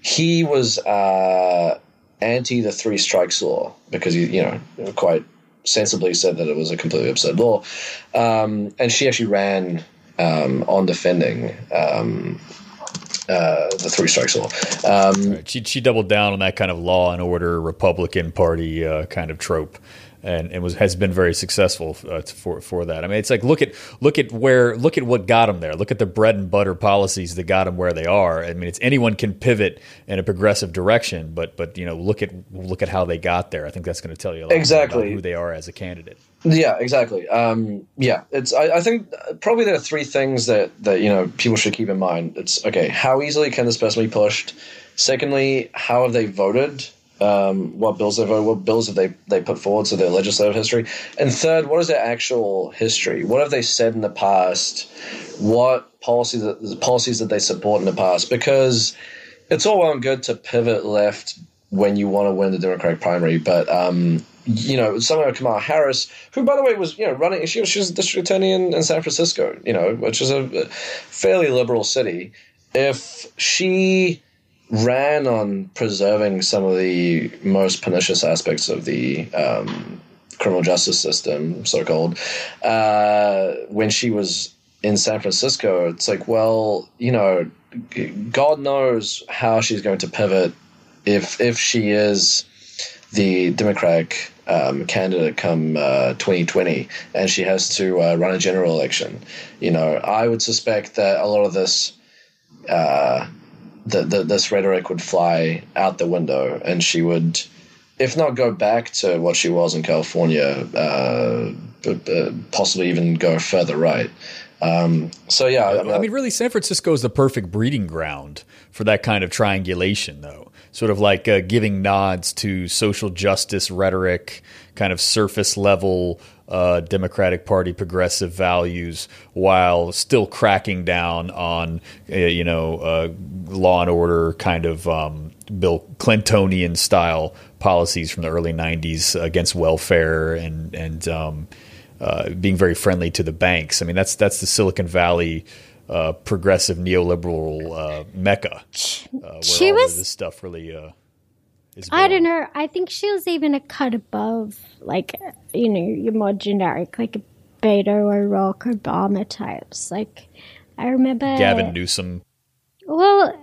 he was uh, anti the three strikes law because he, you know, quite sensibly said that it was a completely absurd law, um, and she actually ran um, on defending um, uh, the three strikes law. Um, right. She she doubled down on that kind of law and order Republican Party uh, kind of trope. And, and was has been very successful uh, for for that. I mean, it's like look at look at where look at what got them there. Look at the bread and butter policies that got them where they are. I mean, it's anyone can pivot in a progressive direction, but but you know look at look at how they got there. I think that's going to tell you a lot exactly about who they are as a candidate. Yeah, exactly. Um, yeah, it's. I, I, think probably there are three things that that you know people should keep in mind. It's okay. How easily can this person be pushed? Secondly, how have they voted? Um, what bills they voted? What bills have they they put forward? So their legislative history. And third, what is their actual history? What have they said in the past? What policies that policies that they support in the past? Because it's all well and good to pivot left when you want to win the Democratic primary, but um, you know, someone like Kamala Harris, who, by the way, was you know running. She was, she was a district attorney in, in San Francisco, you know, which is a, a fairly liberal city. If she ran on preserving some of the most pernicious aspects of the um, criminal justice system, so called, uh, when she was in San Francisco, it's like, well, you know, God knows how she's going to pivot if if she is the Democratic um, candidate come uh, 2020 and she has to uh, run a general election. You know, I would suspect that a lot of this, uh, the, the, this rhetoric would fly out the window and she would, if not go back to what she was in California, uh, possibly even go further right. Um, so yeah, I mean, I mean, really, San Francisco is the perfect breeding ground for that kind of triangulation, though. Sort of like uh, giving nods to social justice rhetoric, kind of surface level uh, Democratic Party progressive values, while still cracking down on, uh, you know, uh, law and order kind of um, Bill Clintonian style policies from the early '90s against welfare and and um, uh, being very friendly to the banks. I mean, that's that's the Silicon Valley uh, progressive neoliberal uh, mecca, uh, where She all was- of this stuff really uh, is. I don't know. I think she was even a cut above, like, you know, your more generic, like Beto O'Rourke, Obama types. Like, I remember Gavin Newsom. Well,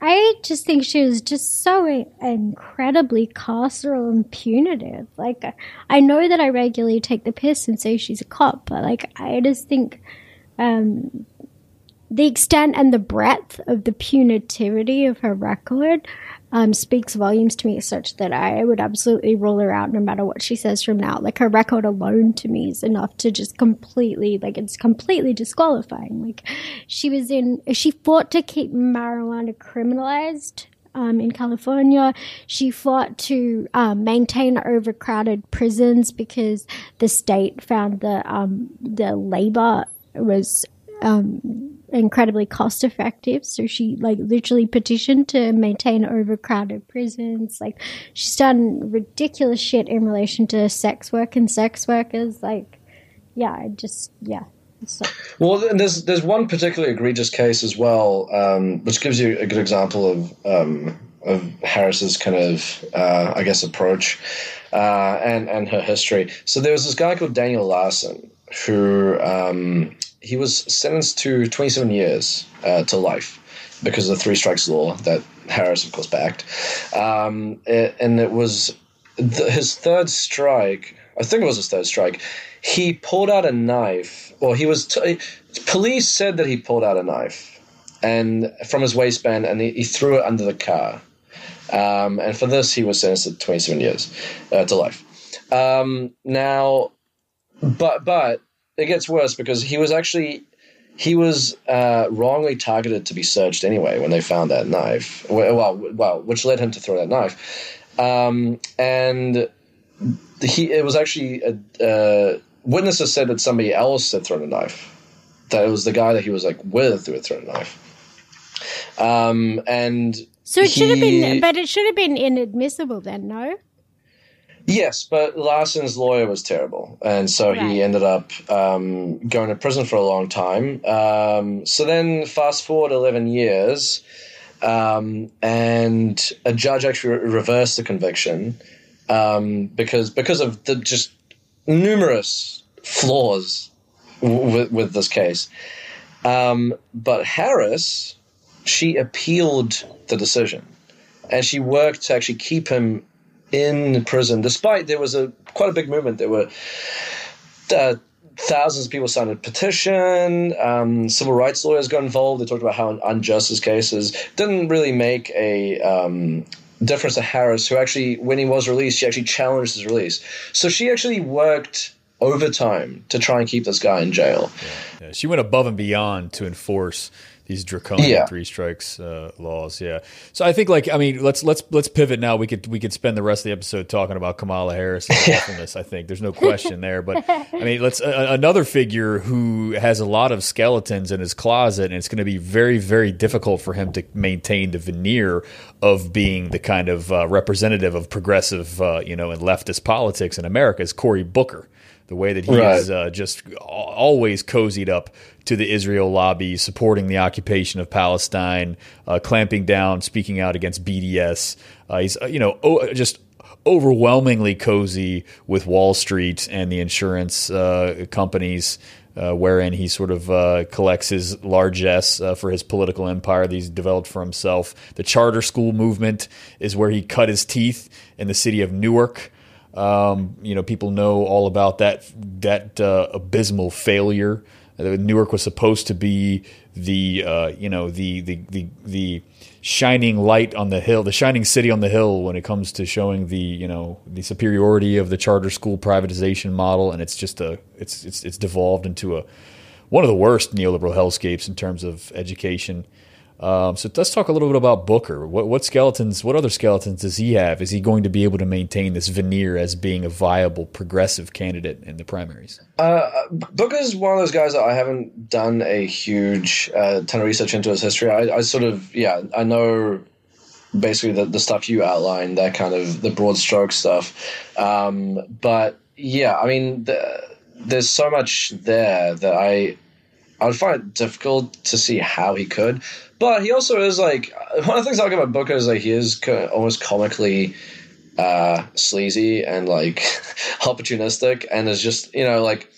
I just think she was just so incredibly carceral and punitive. Like, I know that I regularly take the piss and say she's a cop, but like, I just think um, the extent and the breadth of the punitivity of her record um, speaks volumes to me, such that I would absolutely rule her out no matter what she says from now. Like her record alone to me is enough to just completely, like it's completely disqualifying. Like she was in, she fought to keep marijuana criminalized. Um, in California, she fought to um, maintain overcrowded prisons because the state found the um, the labor was um, incredibly cost effective. So she like literally petitioned to maintain overcrowded prisons. Like she's done ridiculous shit in relation to sex work and sex workers. Like, yeah, I just yeah. So, Well, and there's there's one particularly egregious case as well, um, which gives you a good example of um, of Harris's kind of uh, I guess approach uh, and and her history. So there was this guy called Daniel Larsen who um, he was sentenced to 27 years uh, to life because of the three strikes law that Harris, of course, backed, um, and it was the, his third strike. I think it was his third strike. He pulled out a knife, or he was. T- police said that he pulled out a knife, and from his waistband, and he, he threw it under the car. Um, and for this, he was sentenced to 27 years uh, to life. Um, now, but but it gets worse because he was actually he was uh, wrongly targeted to be searched anyway when they found that knife. Well, well, which led him to throw that knife. Um, and he it was actually uh, uh, witnesses said that somebody else had thrown a knife. That it was the guy that he was like with who had thrown a knife. Um, and so it should have been, but it should have been inadmissible then, no? Yes, but Larsen's lawyer was terrible, and so Right. he ended up um, going to prison for a long time. Um, so then, fast forward eleven years, um, and a judge actually re- reversed the conviction um, because because of the just numerous flaws w- with, with this case. Um, but Harris, she appealed the decision, and she worked to actually keep him in prison, despite there was a quite a big movement. There were uh, thousands of people signed a petition. Um, civil rights lawyers got involved. They talked about how unjust his case is. Didn't really make a um, difference to Harris, who actually, when he was released, she actually challenged his release. So she actually worked overtime to try and keep this guy in jail. Yeah, she went above and beyond to enforce these draconian Yeah. three strikes uh, laws. Yeah. So I think like I mean let's let's let's pivot now. We could we could spend the rest of the episode talking about Kamala Harris and (laughs) awfulness. I think there's no question there. But I mean let's uh, another figure who has a lot of skeletons in his closet, and it's going to be very very difficult for him to maintain the veneer of being the kind of uh, representative of progressive uh, you know and leftist politics in America is Cory Booker. The way that he Right. is uh, just always cozied up to the Israel lobby, supporting the occupation of Palestine, uh, clamping down, speaking out against BDS. Uh, he's uh, you know o- just overwhelmingly cozy with Wall Street and the insurance uh, companies. Uh, wherein he sort of uh, collects his largesse uh, for his political empire that he's developed for himself. The charter school movement is where he cut his teeth in the city of Newark. Um, you know, people know all about that that uh, abysmal failure. Uh, Newark was supposed to be the uh, you know the, the the the shining light on the hill, the shining city on the hill when it comes to showing the you know the superiority of the charter school privatization model, and it's just a it's it's it's devolved into a one of the worst neoliberal hellscapes in terms of education. Um, so let's talk a little bit about Booker. What, what skeletons? What other skeletons does he have? Is he going to be able to maintain this veneer as being a viable progressive candidate in the primaries? Uh, Booker's one of those guys that I haven't done a huge uh, ton of research into his history. I, I sort of, yeah, I know basically the, the stuff you outlined, that kind of the broad stroke stuff. Um, but yeah, I mean, the, there's so much there that I I would find it difficult to see how he could. But he also is like one of the things I like about Booker is like he is co- almost comically uh, sleazy and like (laughs) opportunistic, and is just you know like.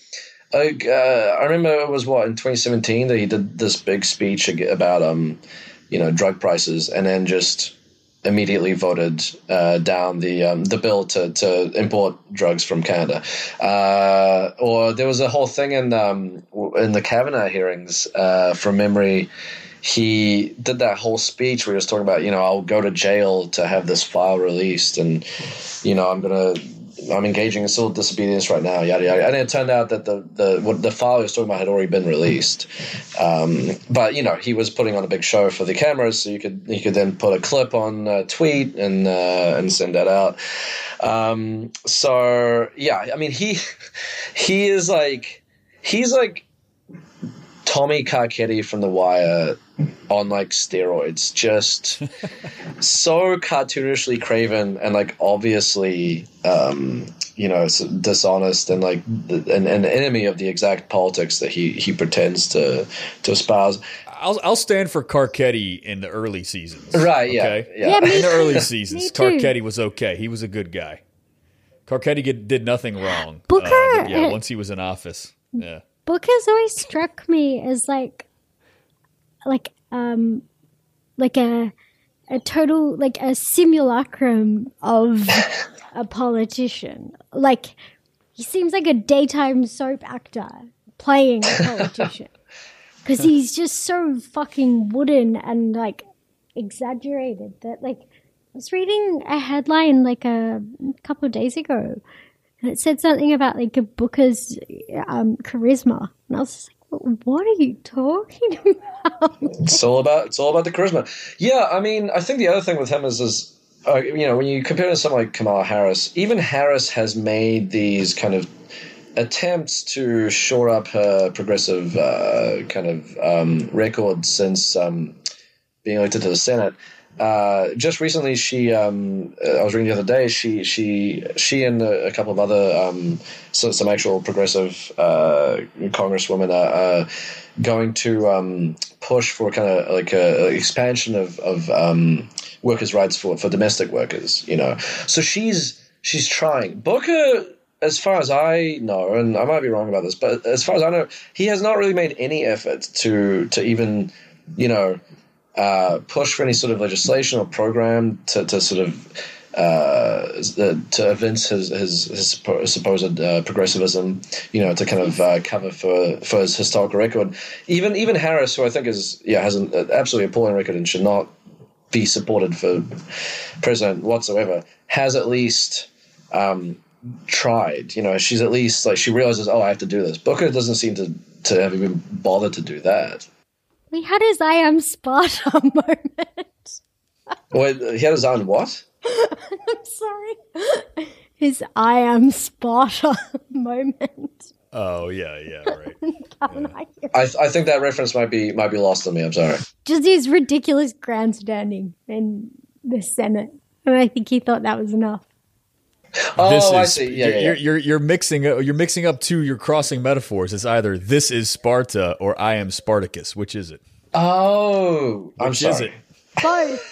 Like, uh, I remember it was what in 2017 that he did this big speech about um, you know, drug prices, and then just immediately voted uh, down the um, the bill to, to import drugs from Canada. Uh, or there was a whole thing in um, in the Kavanaugh hearings uh, from memory. He did that whole speech where he was talking about, you know, I'll go to jail to have this file released, and you know, I'm gonna I'm engaging in civil disobedience right now, yada yada. And it turned out that the the what the file he was talking about had already been released. Um, but you know, he was putting on a big show for the cameras, so you could you could then put a clip on a tweet and uh, and send that out. Um, so yeah, I mean he he is like he's like Tommy Carcetti from The Wire on like steroids, just so cartoonishly craven and like obviously, um, you know, dishonest and like an, an enemy of the exact politics that he he pretends to to espouse. I'll I'll stand for Carcetti in the early seasons. Right? Yeah. Okay? Yeah. Yeah, me in the early seasons, Me. Carcetti was okay. He was a good guy. Carcetti get, did nothing wrong. Booker, Uh, yeah, once he was in office. Yeah. has always struck me as like, like, um, like a, a total, like a simulacrum of (laughs) a politician. Like, he seems like a daytime soap actor playing a politician. (laughs) Because he's just so fucking wooden and like exaggerated that, like, I was reading a headline like a couple of days ago and it said something about like a Booker's um, charisma, and I was just like, "What are you talking (laughs) about?" it's all about it's all about the charisma. Yeah, I mean, I think the other thing with him is is uh, you know when you compare to someone like Kamala Harris, even Harris has made these kind of attempts to shore up her progressive uh, kind of um, record since um, being elected to the Senate. Uh, just recently, she um, uh, I was reading the other day. She she she and a, couple of other um, so, some actual progressive uh, congresswomen are, are going to um, push for kind of like a expansion of of um, workers' rights for, for domestic workers. You know, so she's she's trying. Booker, as far as I know, and I might be wrong about this, but as far as I know, he has not really made any effort to to even you know uh, push for any sort of legislation or program to, to sort of uh, to evince his his, his supposed uh, progressivism, you know, to kind of uh, cover for for his historical record. Even even Harris, who I think is yeah has an absolutely appalling record and should not be supported for president whatsoever, has at least. Um, tried you know she's at least like she realizes oh i have to do this booker doesn't seem to to have even bothered to do that we had his "I am Sparta" (laughs) moment. Wait, he had his own what? I'm (laughs) sorry, his "I am Sparta" (laughs) moment. Oh yeah, yeah, right. Kavanaugh. I, I think that reference might be might be lost on me. I'm sorry. Just his ridiculous grandstanding in the Senate, and I think he thought that was enough. Oh, this I is see. Yeah, yeah, yeah. You're, you're you're mixing uh, you're mixing up two. You're crossing metaphors. It's either this is Sparta or I am Spartacus. Which is it? Oh, I'm Which is sorry. it? Both.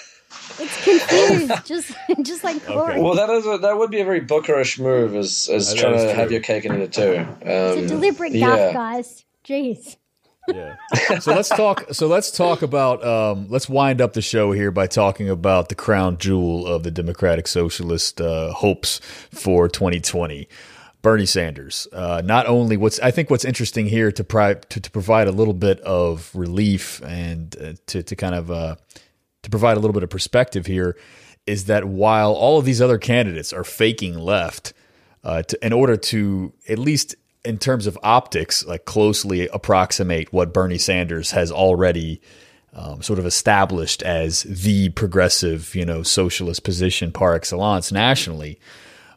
It's confused, just (laughs) just like Cory. Well, that is a, that would be a very bookerish move, as as That trying is to true. have your cake and eat it too. Um, it's a deliberate yeah. gaffe, guys. Jeez. Yeah. So let's talk. So let's talk about. Um, let's wind up the show here by talking about the crown jewel of the Democratic Socialist uh, hopes for 2020. Bernie Sanders. Uh, not only what's I think what's interesting here to, pri- to to provide a little bit of relief and uh, to to kind of uh, to provide a little bit of perspective here is that while all of these other candidates are faking left uh, to, in order to at least in terms of optics, like closely approximate what Bernie Sanders has already um, sort of established as the progressive, you know, socialist position par excellence nationally.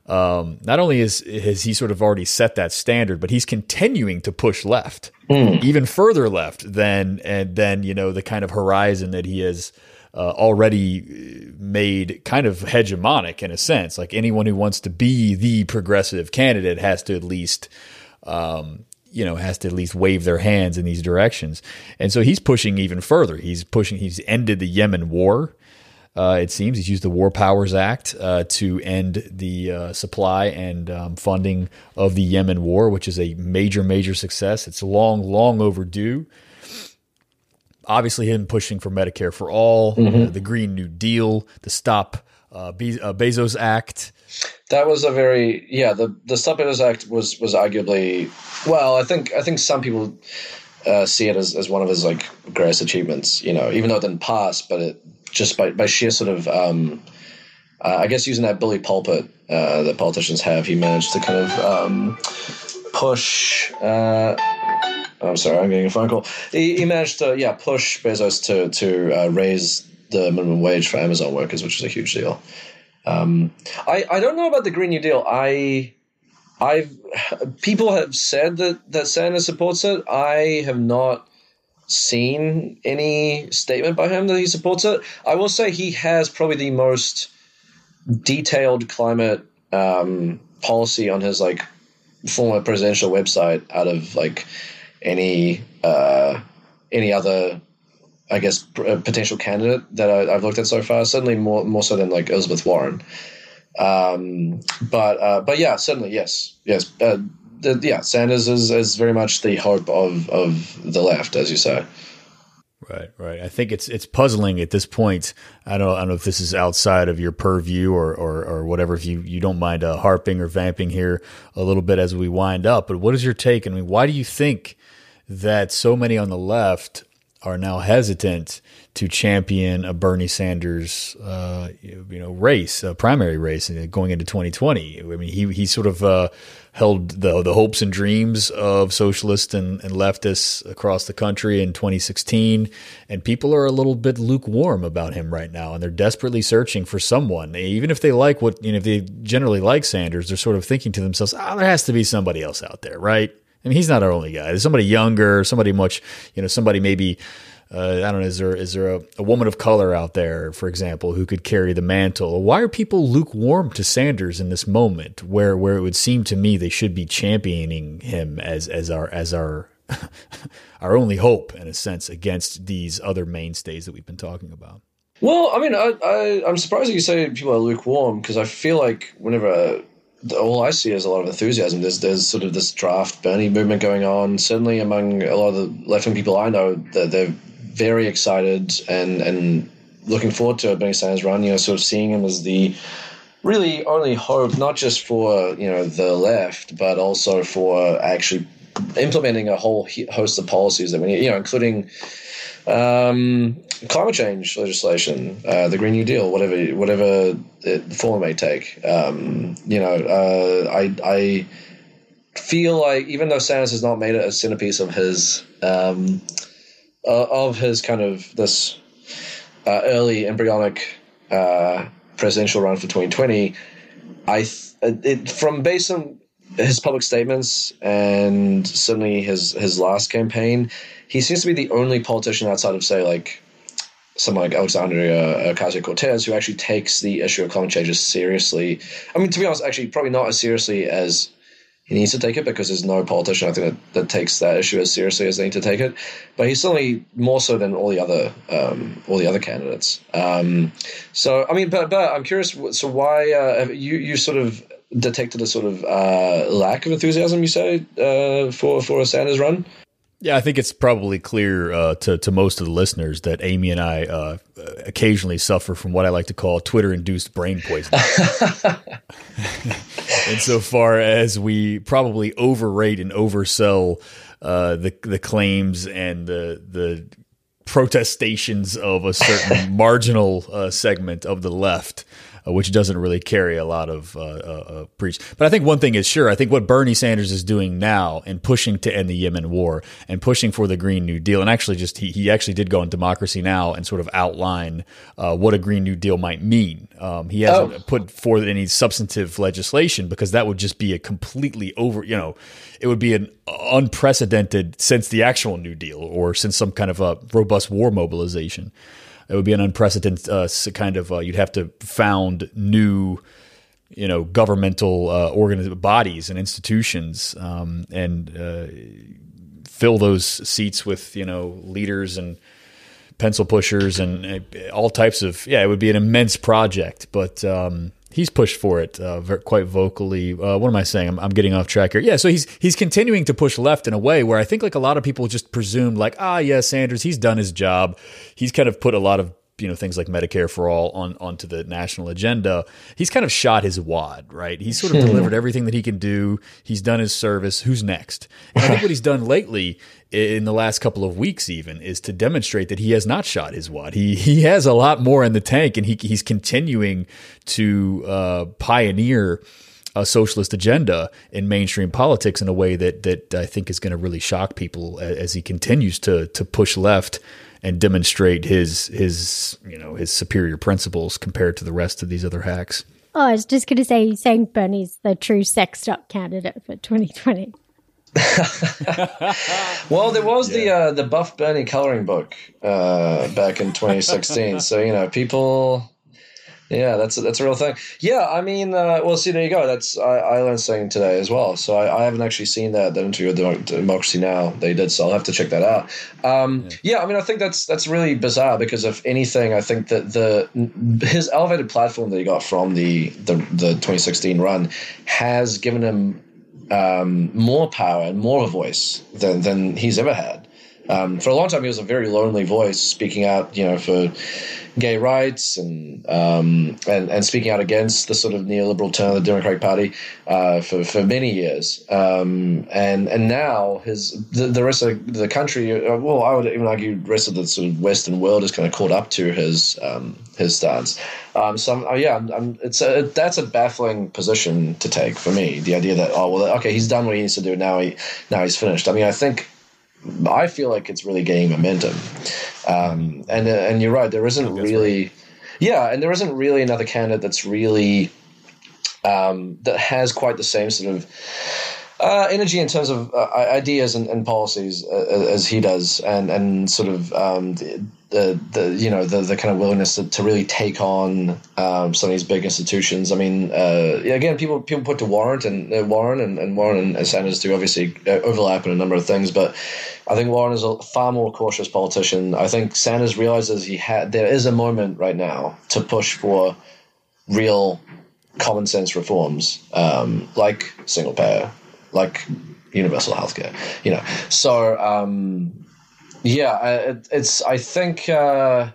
Um, not only is has he sort of already set that standard, but he's continuing to push left, mm. even further left than and then you know the kind of horizon that he has uh, already made kind of hegemonic in a sense. Like anyone who wants to be the progressive candidate has to at least um, you know, has to at least wave their hands in these directions. And so he's pushing even further. He's pushing, he's ended the Yemen war. Uh, it seems he's used the War Powers Act uh, to end the uh, supply and um, funding of the Yemen war, which is a major, major success. It's long, long overdue. Obviously, him pushing for Medicare for all, mm-hmm. the Green New Deal, the Stop uh, Be- uh, Bezos Act. That was a very yeah. The the Stop Bezos Act was was arguably well. I think I think some people uh, see it as, as one of his like greatest achievements. You know, even though it didn't pass, but it just by by sheer sort of um, uh, I guess using that bully pulpit uh, that politicians have, he managed to kind of um, push. Uh, I'm sorry, I'm getting a phone call. He, he managed to yeah push Bezos to to uh, raise the minimum wage for Amazon workers, which is a huge deal. Um, I I don't know about the Green New Deal. I I've people have said that that Sanders supports it. I have not seen any statement by him that he supports it. I will say he has probably the most detailed climate um, policy on his like former presidential website out of like any uh, any other I guess, potential candidate that I, have looked at so far. Certainly more more so than like Elizabeth Warren. Um, but uh, but yeah, certainly yes, yes. Uh, the, yeah, Sanders is, is very much the hope of of the left, as you say. Right, right. I think it's it's puzzling at this point. I don't I don't know if this is outside of your purview or or, or whatever. If you, you don't mind uh, harping or vamping here a little bit as we wind up, but what is your take? I mean, why do you think that so many on the left are now hesitant to champion a Bernie Sanders, uh, you know, race, a primary race, going into 2020. I mean, he he sort of uh, held the the hopes and dreams of socialists and, and leftists across the country in 2016, and people are a little bit lukewarm about him right now, and they're desperately searching for someone. Even if they like what, you know, if they generally like Sanders, they're sort of thinking to themselves, "Ah, oh, there has to be somebody else out there, right?" I mean, he's not our only guy. There's somebody younger, somebody much, you know, somebody maybe. Uh, I don't know. Is there is there a, a, woman of color out there, for example, who could carry the mantle? Why are people lukewarm to Sanders in this moment, where where it would seem to me they should be championing him as as our as our (laughs) our only hope in a sense against these other mainstays that we've been talking about? Well, I mean, I, I I'm surprised that you say people are lukewarm because I feel like whenever all I see is a lot of enthusiasm. There's there's sort of this draft Bernie movement going on. Certainly among a lot of the left wing people I know, that they're very excited and and looking forward to Bernie Sanders run. You know, sort of seeing him as the really only hope, not just for you know the left, but also for actually implementing a whole host of policies that we need. You know, including um, climate change legislation, uh, the Green New Deal, whatever whatever it, form may take. Um, you know, uh, I I feel like even though Sanders has not made it a centerpiece of his um, uh, of his kind of this uh, early embryonic uh, presidential run for 2020, I th- it, from based on his public statements and certainly his his last campaign he seems to be the only politician outside of say like someone like Alexandria Ocasio Cortez who actually takes the issue of climate change seriously. I mean, to be honest, actually, probably not as seriously as he needs to take it because there's no politician I think that, that takes that issue as seriously as they need to take it. But he's certainly more so than all the other um, all the other candidates. Um, so I mean, but but I'm curious. So why uh, you you sort of detected a sort of uh, lack of enthusiasm? You say uh, for for a Sanders run? Yeah, I think it's probably clear uh, to to most of the listeners that Amy and I uh, occasionally suffer from what I like to call Twitter-induced brain poisoning. (laughs) (laughs) Insofar as we probably overrate and oversell uh, the the claims and the the protestations of a certain (laughs) marginal uh, segment of the left uh, which doesn't really carry a lot of uh, uh, preach. But I think one thing is sure. I think what Bernie Sanders is doing now and pushing to end the Yemen war and pushing for the Green New Deal, and actually just he, he actually did go on Democracy Now and sort of outline uh, what a Green New Deal might mean. Um, he hasn't Oh. put forth any substantive legislation because that would just be a completely over, you know, it would be an unprecedented since the actual New Deal or since some kind of a robust war mobilization. It would be an unprecedented uh, kind of, uh, you'd have to found new, you know, governmental uh, organiz- bodies and institutions um, and uh, fill those seats with, you know, leaders and pencil pushers and uh, all types of yeah it would be an immense project but um, he's pushed for it uh, quite vocally. Uh, what am i saying? I'm, I'm getting off track here. Yeah so he's he's continuing to push left in a way where i think like a lot of people just presumed like ah yeah sanders he's done his job. He's kind of put a lot of you know things like Medicare for all on onto the national agenda. He's kind of shot his wad, right? He's sort of delivered everything that he can do. He's done his service. Who's next? And I think what he's done lately in the last couple of weeks even is to demonstrate that he has not shot his wad. He he has a lot more in the tank and he he's continuing to uh, pioneer a socialist agenda in mainstream politics in a way that that I think is going to really shock people a- as he continues to to push left and demonstrate his his you know his superior principles compared to the rest of these other hacks. Oh, I was just going to say, he's saying Bernie's the true sexed up candidate for 2020. (laughs) Well, there was the uh, the Buff Bernie coloring book uh, back in 2016. so you know, people. Yeah, that's a, that's a real thing. Yeah, I mean, uh, well, see, there you go. That's I, I learned something today as well. So I, I haven't actually seen that that interview with Democracy Now. They did, so I'll have to check that out. Um, yeah. I mean, I think that's that's really bizarre because if anything, I think that the his elevated platform that he got from the the, the 2016 run has given him um, more power and more of a voice than than he's ever had. Um, for a long time, he was a very lonely voice, speaking out, you know, for gay rights and um, and and speaking out against the sort of neoliberal turn of the Democratic Party uh, for for many years. Um, and and now his the, the rest of the country, uh, well, I would even argue, the rest of the sort of Western world is kind of caught up to his um, his stance. Um, so I'm, uh, yeah, I'm, I'm, it's a, that's a baffling position to take for me. The idea that oh well, okay, he's done what he needs to do now. He now he's finished. I mean, I think I feel like it's really gaining momentum. Um, and uh, and you're right, there isn't really, yeah, and there isn't really another candidate that's really um, that has quite the same sort of uh, energy in terms of uh, ideas and, and policies uh, as he does, and and sort of um, the, the the you know the the kind of willingness to, to really take on um, some of these big institutions. I mean, uh, again, people people put to Warren and uh, Warren and, and Warren and Sanders do obviously uh, overlap in a number of things, but I think Warren is a far more cautious politician. I think Sanders realizes he had there is a moment right now to push for real common sense reforms, um, like single payer, like universal healthcare. You know, so um, yeah, it, it's. I think. Uh,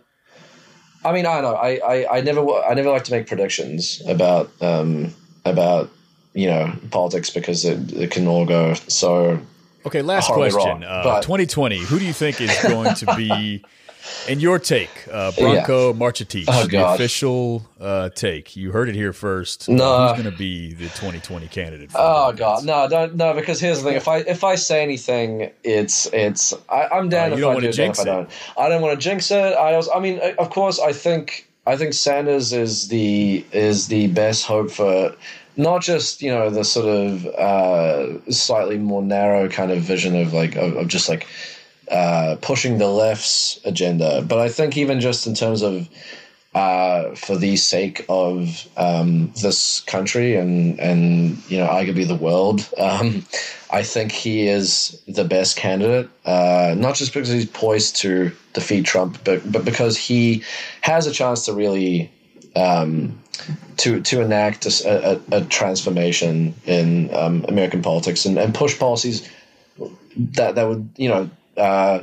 I mean, I don't know. I, I, I never I never like to make predictions about um, about you know politics because it, it can all go so Okay, last question. wrong, uh, but- 2020. Who do you think is going to be, (laughs) in your take, uh, Branko Marcetic, Oh, the official uh, take? You heard it here first. Uh, No. who's going to be the 2020 candidate? For Oh god, no, don't no. Because here's the thing: if I if I say anything, it's it's I, I'm down Uh, you if don't I do, down if I it. don't. I don't want to jinx it. I also, I mean, uh, of course, I think I think Sanders is the is the best hope for not just you know the sort of uh, slightly more narrow kind of vision of like of, of just like uh, pushing the left's agenda, but I think even just in terms of uh, for the sake of um, this country and and you know arguably the world. (laughs) Um, I think he is the best candidate, uh, not just because he's poised to defeat Trump, but but because he has a chance to really um, to to enact a, a, a transformation in um, American politics and, and push policies that that would you know. Uh,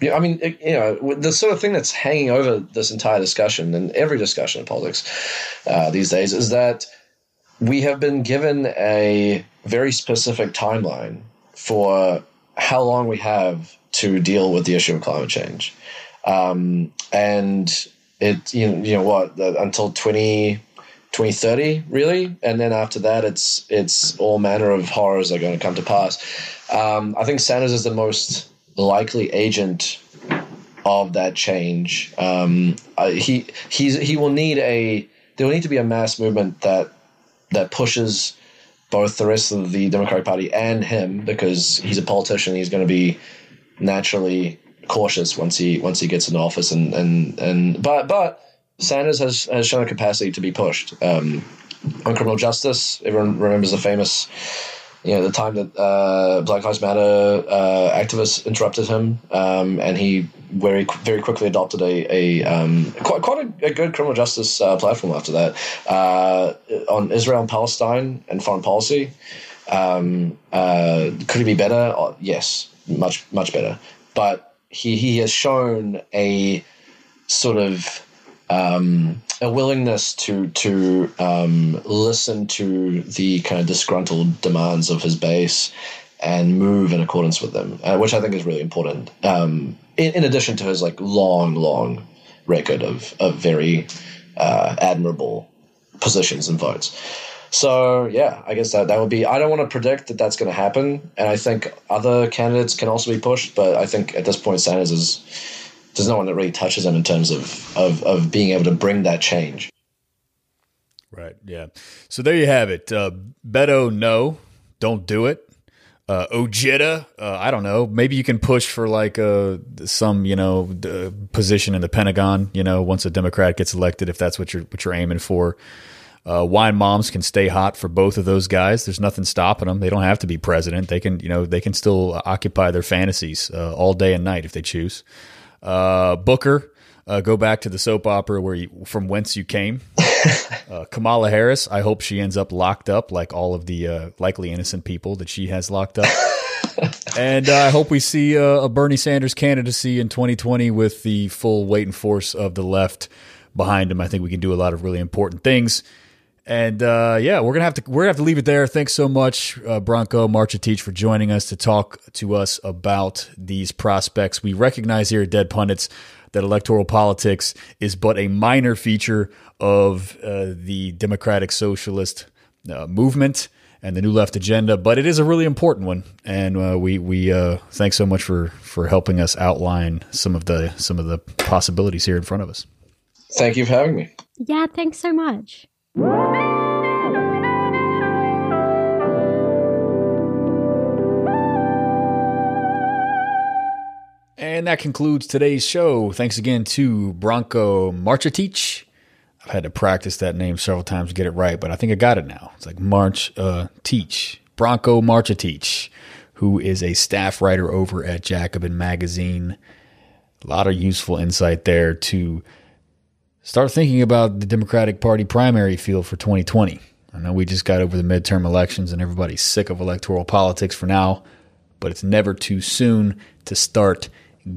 yeah, I mean, you know, the sort of thing that's hanging over this entire discussion and every discussion in politics uh, these days is that we have been given a very specific timeline for how long we have to deal with the issue of climate change, um, and it you know, you know what until twenty 2030, really. And then after that, it's it's all manner of horrors are going to come to pass. Um, I think Sanders is the most likely agent of that change. Um, uh, he he's he will need a there will need to be a mass movement that that pushes both the rest of the Democratic Party and him because he's a politician. He's going to be naturally cautious once he once he gets in office and and and but but Sanders has has shown a capacity to be pushed um, on criminal justice. Everyone remembers the famous you know, the time that uh, Black Lives Matter uh, activists interrupted him, um, and he very very quickly adopted a, a um, quite quite a, a, good criminal justice uh, platform after that uh, on Israel and Palestine and foreign policy. Um, uh, could he be better? Oh, yes, much much better. But he he has shown a sort of um, a willingness to to um, listen to the kind of disgruntled demands of his base and move in accordance with them, uh, which I think is really important. Um, in, in, addition to his like long, long record of of very uh, admirable positions and votes. So yeah, I guess that that would be. I don't want to predict that that's going to happen, and I think other candidates can also be pushed. But I think at this point, Sanders is there's no one that really touches them in terms of, of, of being able to bring that change. Right. Yeah. So there you have it. Uh, Beto, no, don't do it. Uh, Ojeda, uh, I don't know. Maybe you can push for like uh, some, you know, position in the Pentagon. You know, once a Democrat gets elected, if that's what you're what you're aiming for. Uh, wine moms can stay hot for both of those guys. There's nothing stopping them. They don't have to be president. They can, you know, they can still occupy their fantasies uh, all day and night if they choose. Uh, Booker, uh, go back to the soap opera where you, from whence you came. (laughs) uh, Kamala Harris, I hope she ends up locked up like all of the uh, likely innocent people that she has locked up. (laughs) and uh, I hope we see uh, a Bernie Sanders candidacy in 2020 with the full weight and force of the left behind him. I think we can do a lot of really important things. And uh, yeah, we're gonna have to we're gonna have to leave it there. Thanks so much, uh, Branko Marcetic, for joining us to talk to us about these prospects. We recognize here at Dead Pundits that electoral politics is but a minor feature of uh, the democratic socialist uh, movement and the new left agenda, but it is a really important one. And uh, we we uh, thanks so much for for helping us outline some of the some of the possibilities here in front of us. Thank you for having me. Yeah, thanks so much. And that concludes today's show. Thanks again to Branko Marcetic. I've had to practice that name several times to get it right, but I think I got it now. It's like March uh, Teach. Branko Marcetic, who is a staff writer over at Jacobin Magazine. A lot of useful insight there to start thinking about the Democratic Party primary field for 2020. I know we just got over the midterm elections and everybody's sick of electoral politics for now, but it's never too soon to start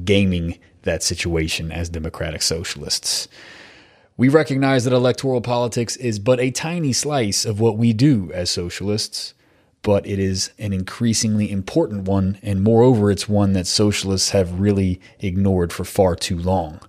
gaming that situation as Democratic Socialists. We recognize that electoral politics is but a tiny slice of what we do as socialists, but it is an increasingly important one, and moreover, it's one that socialists have really ignored for far too long.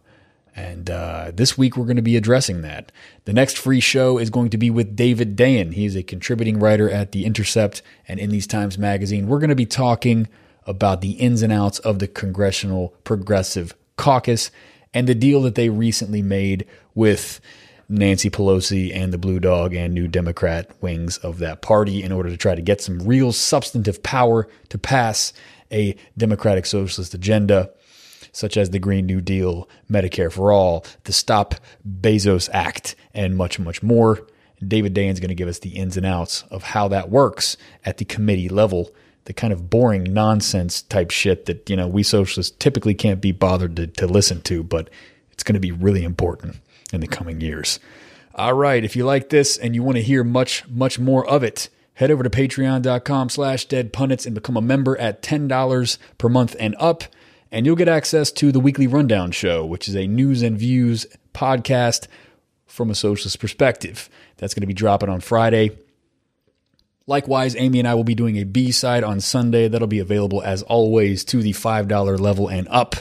And uh, this week we're going to be addressing that. The next free show is going to be with David Dayen. He is a contributing writer at The Intercept and in these Times Magazine. We're going to be talking about the ins and outs of the Congressional Progressive Caucus and the deal that they recently made with Nancy Pelosi and the Blue Dog and New Democrat wings of that party in order to try to get some real substantive power to pass a Democratic Socialist agenda such as the Green New Deal, Medicare for All, the Stop Bezos Act, and much, much more. David Dayen's going to give us the ins and outs of how that works at the committee level, the kind of boring nonsense type shit that, you know, we socialists typically can't be bothered to, to listen to, but it's going to be really important in the coming years. All right, if you like this and you want to hear much, much more of it, head over to patreon.com slash dead pundits and become a member at $10 per month and up and you'll get access to the Weekly Rundown Show, which is a news and views podcast from a socialist perspective. That's going to be dropping on Friday. Likewise, Amy and I will be doing a B side on Sunday. That'll be available as always to the $5 level and up.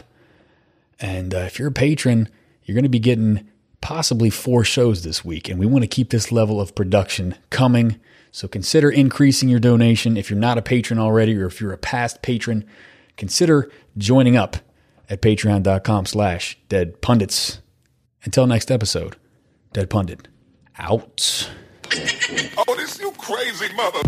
And uh, if you're a patron, you're going to be getting possibly four shows this week, and we want to keep this level of production coming. So consider increasing your donation. If you're not a patron already, or if you're a past patron, consider joining up at patreon.com slash dead pundits. Until next episode, Dead Pundit out. Oh, this you crazy mother.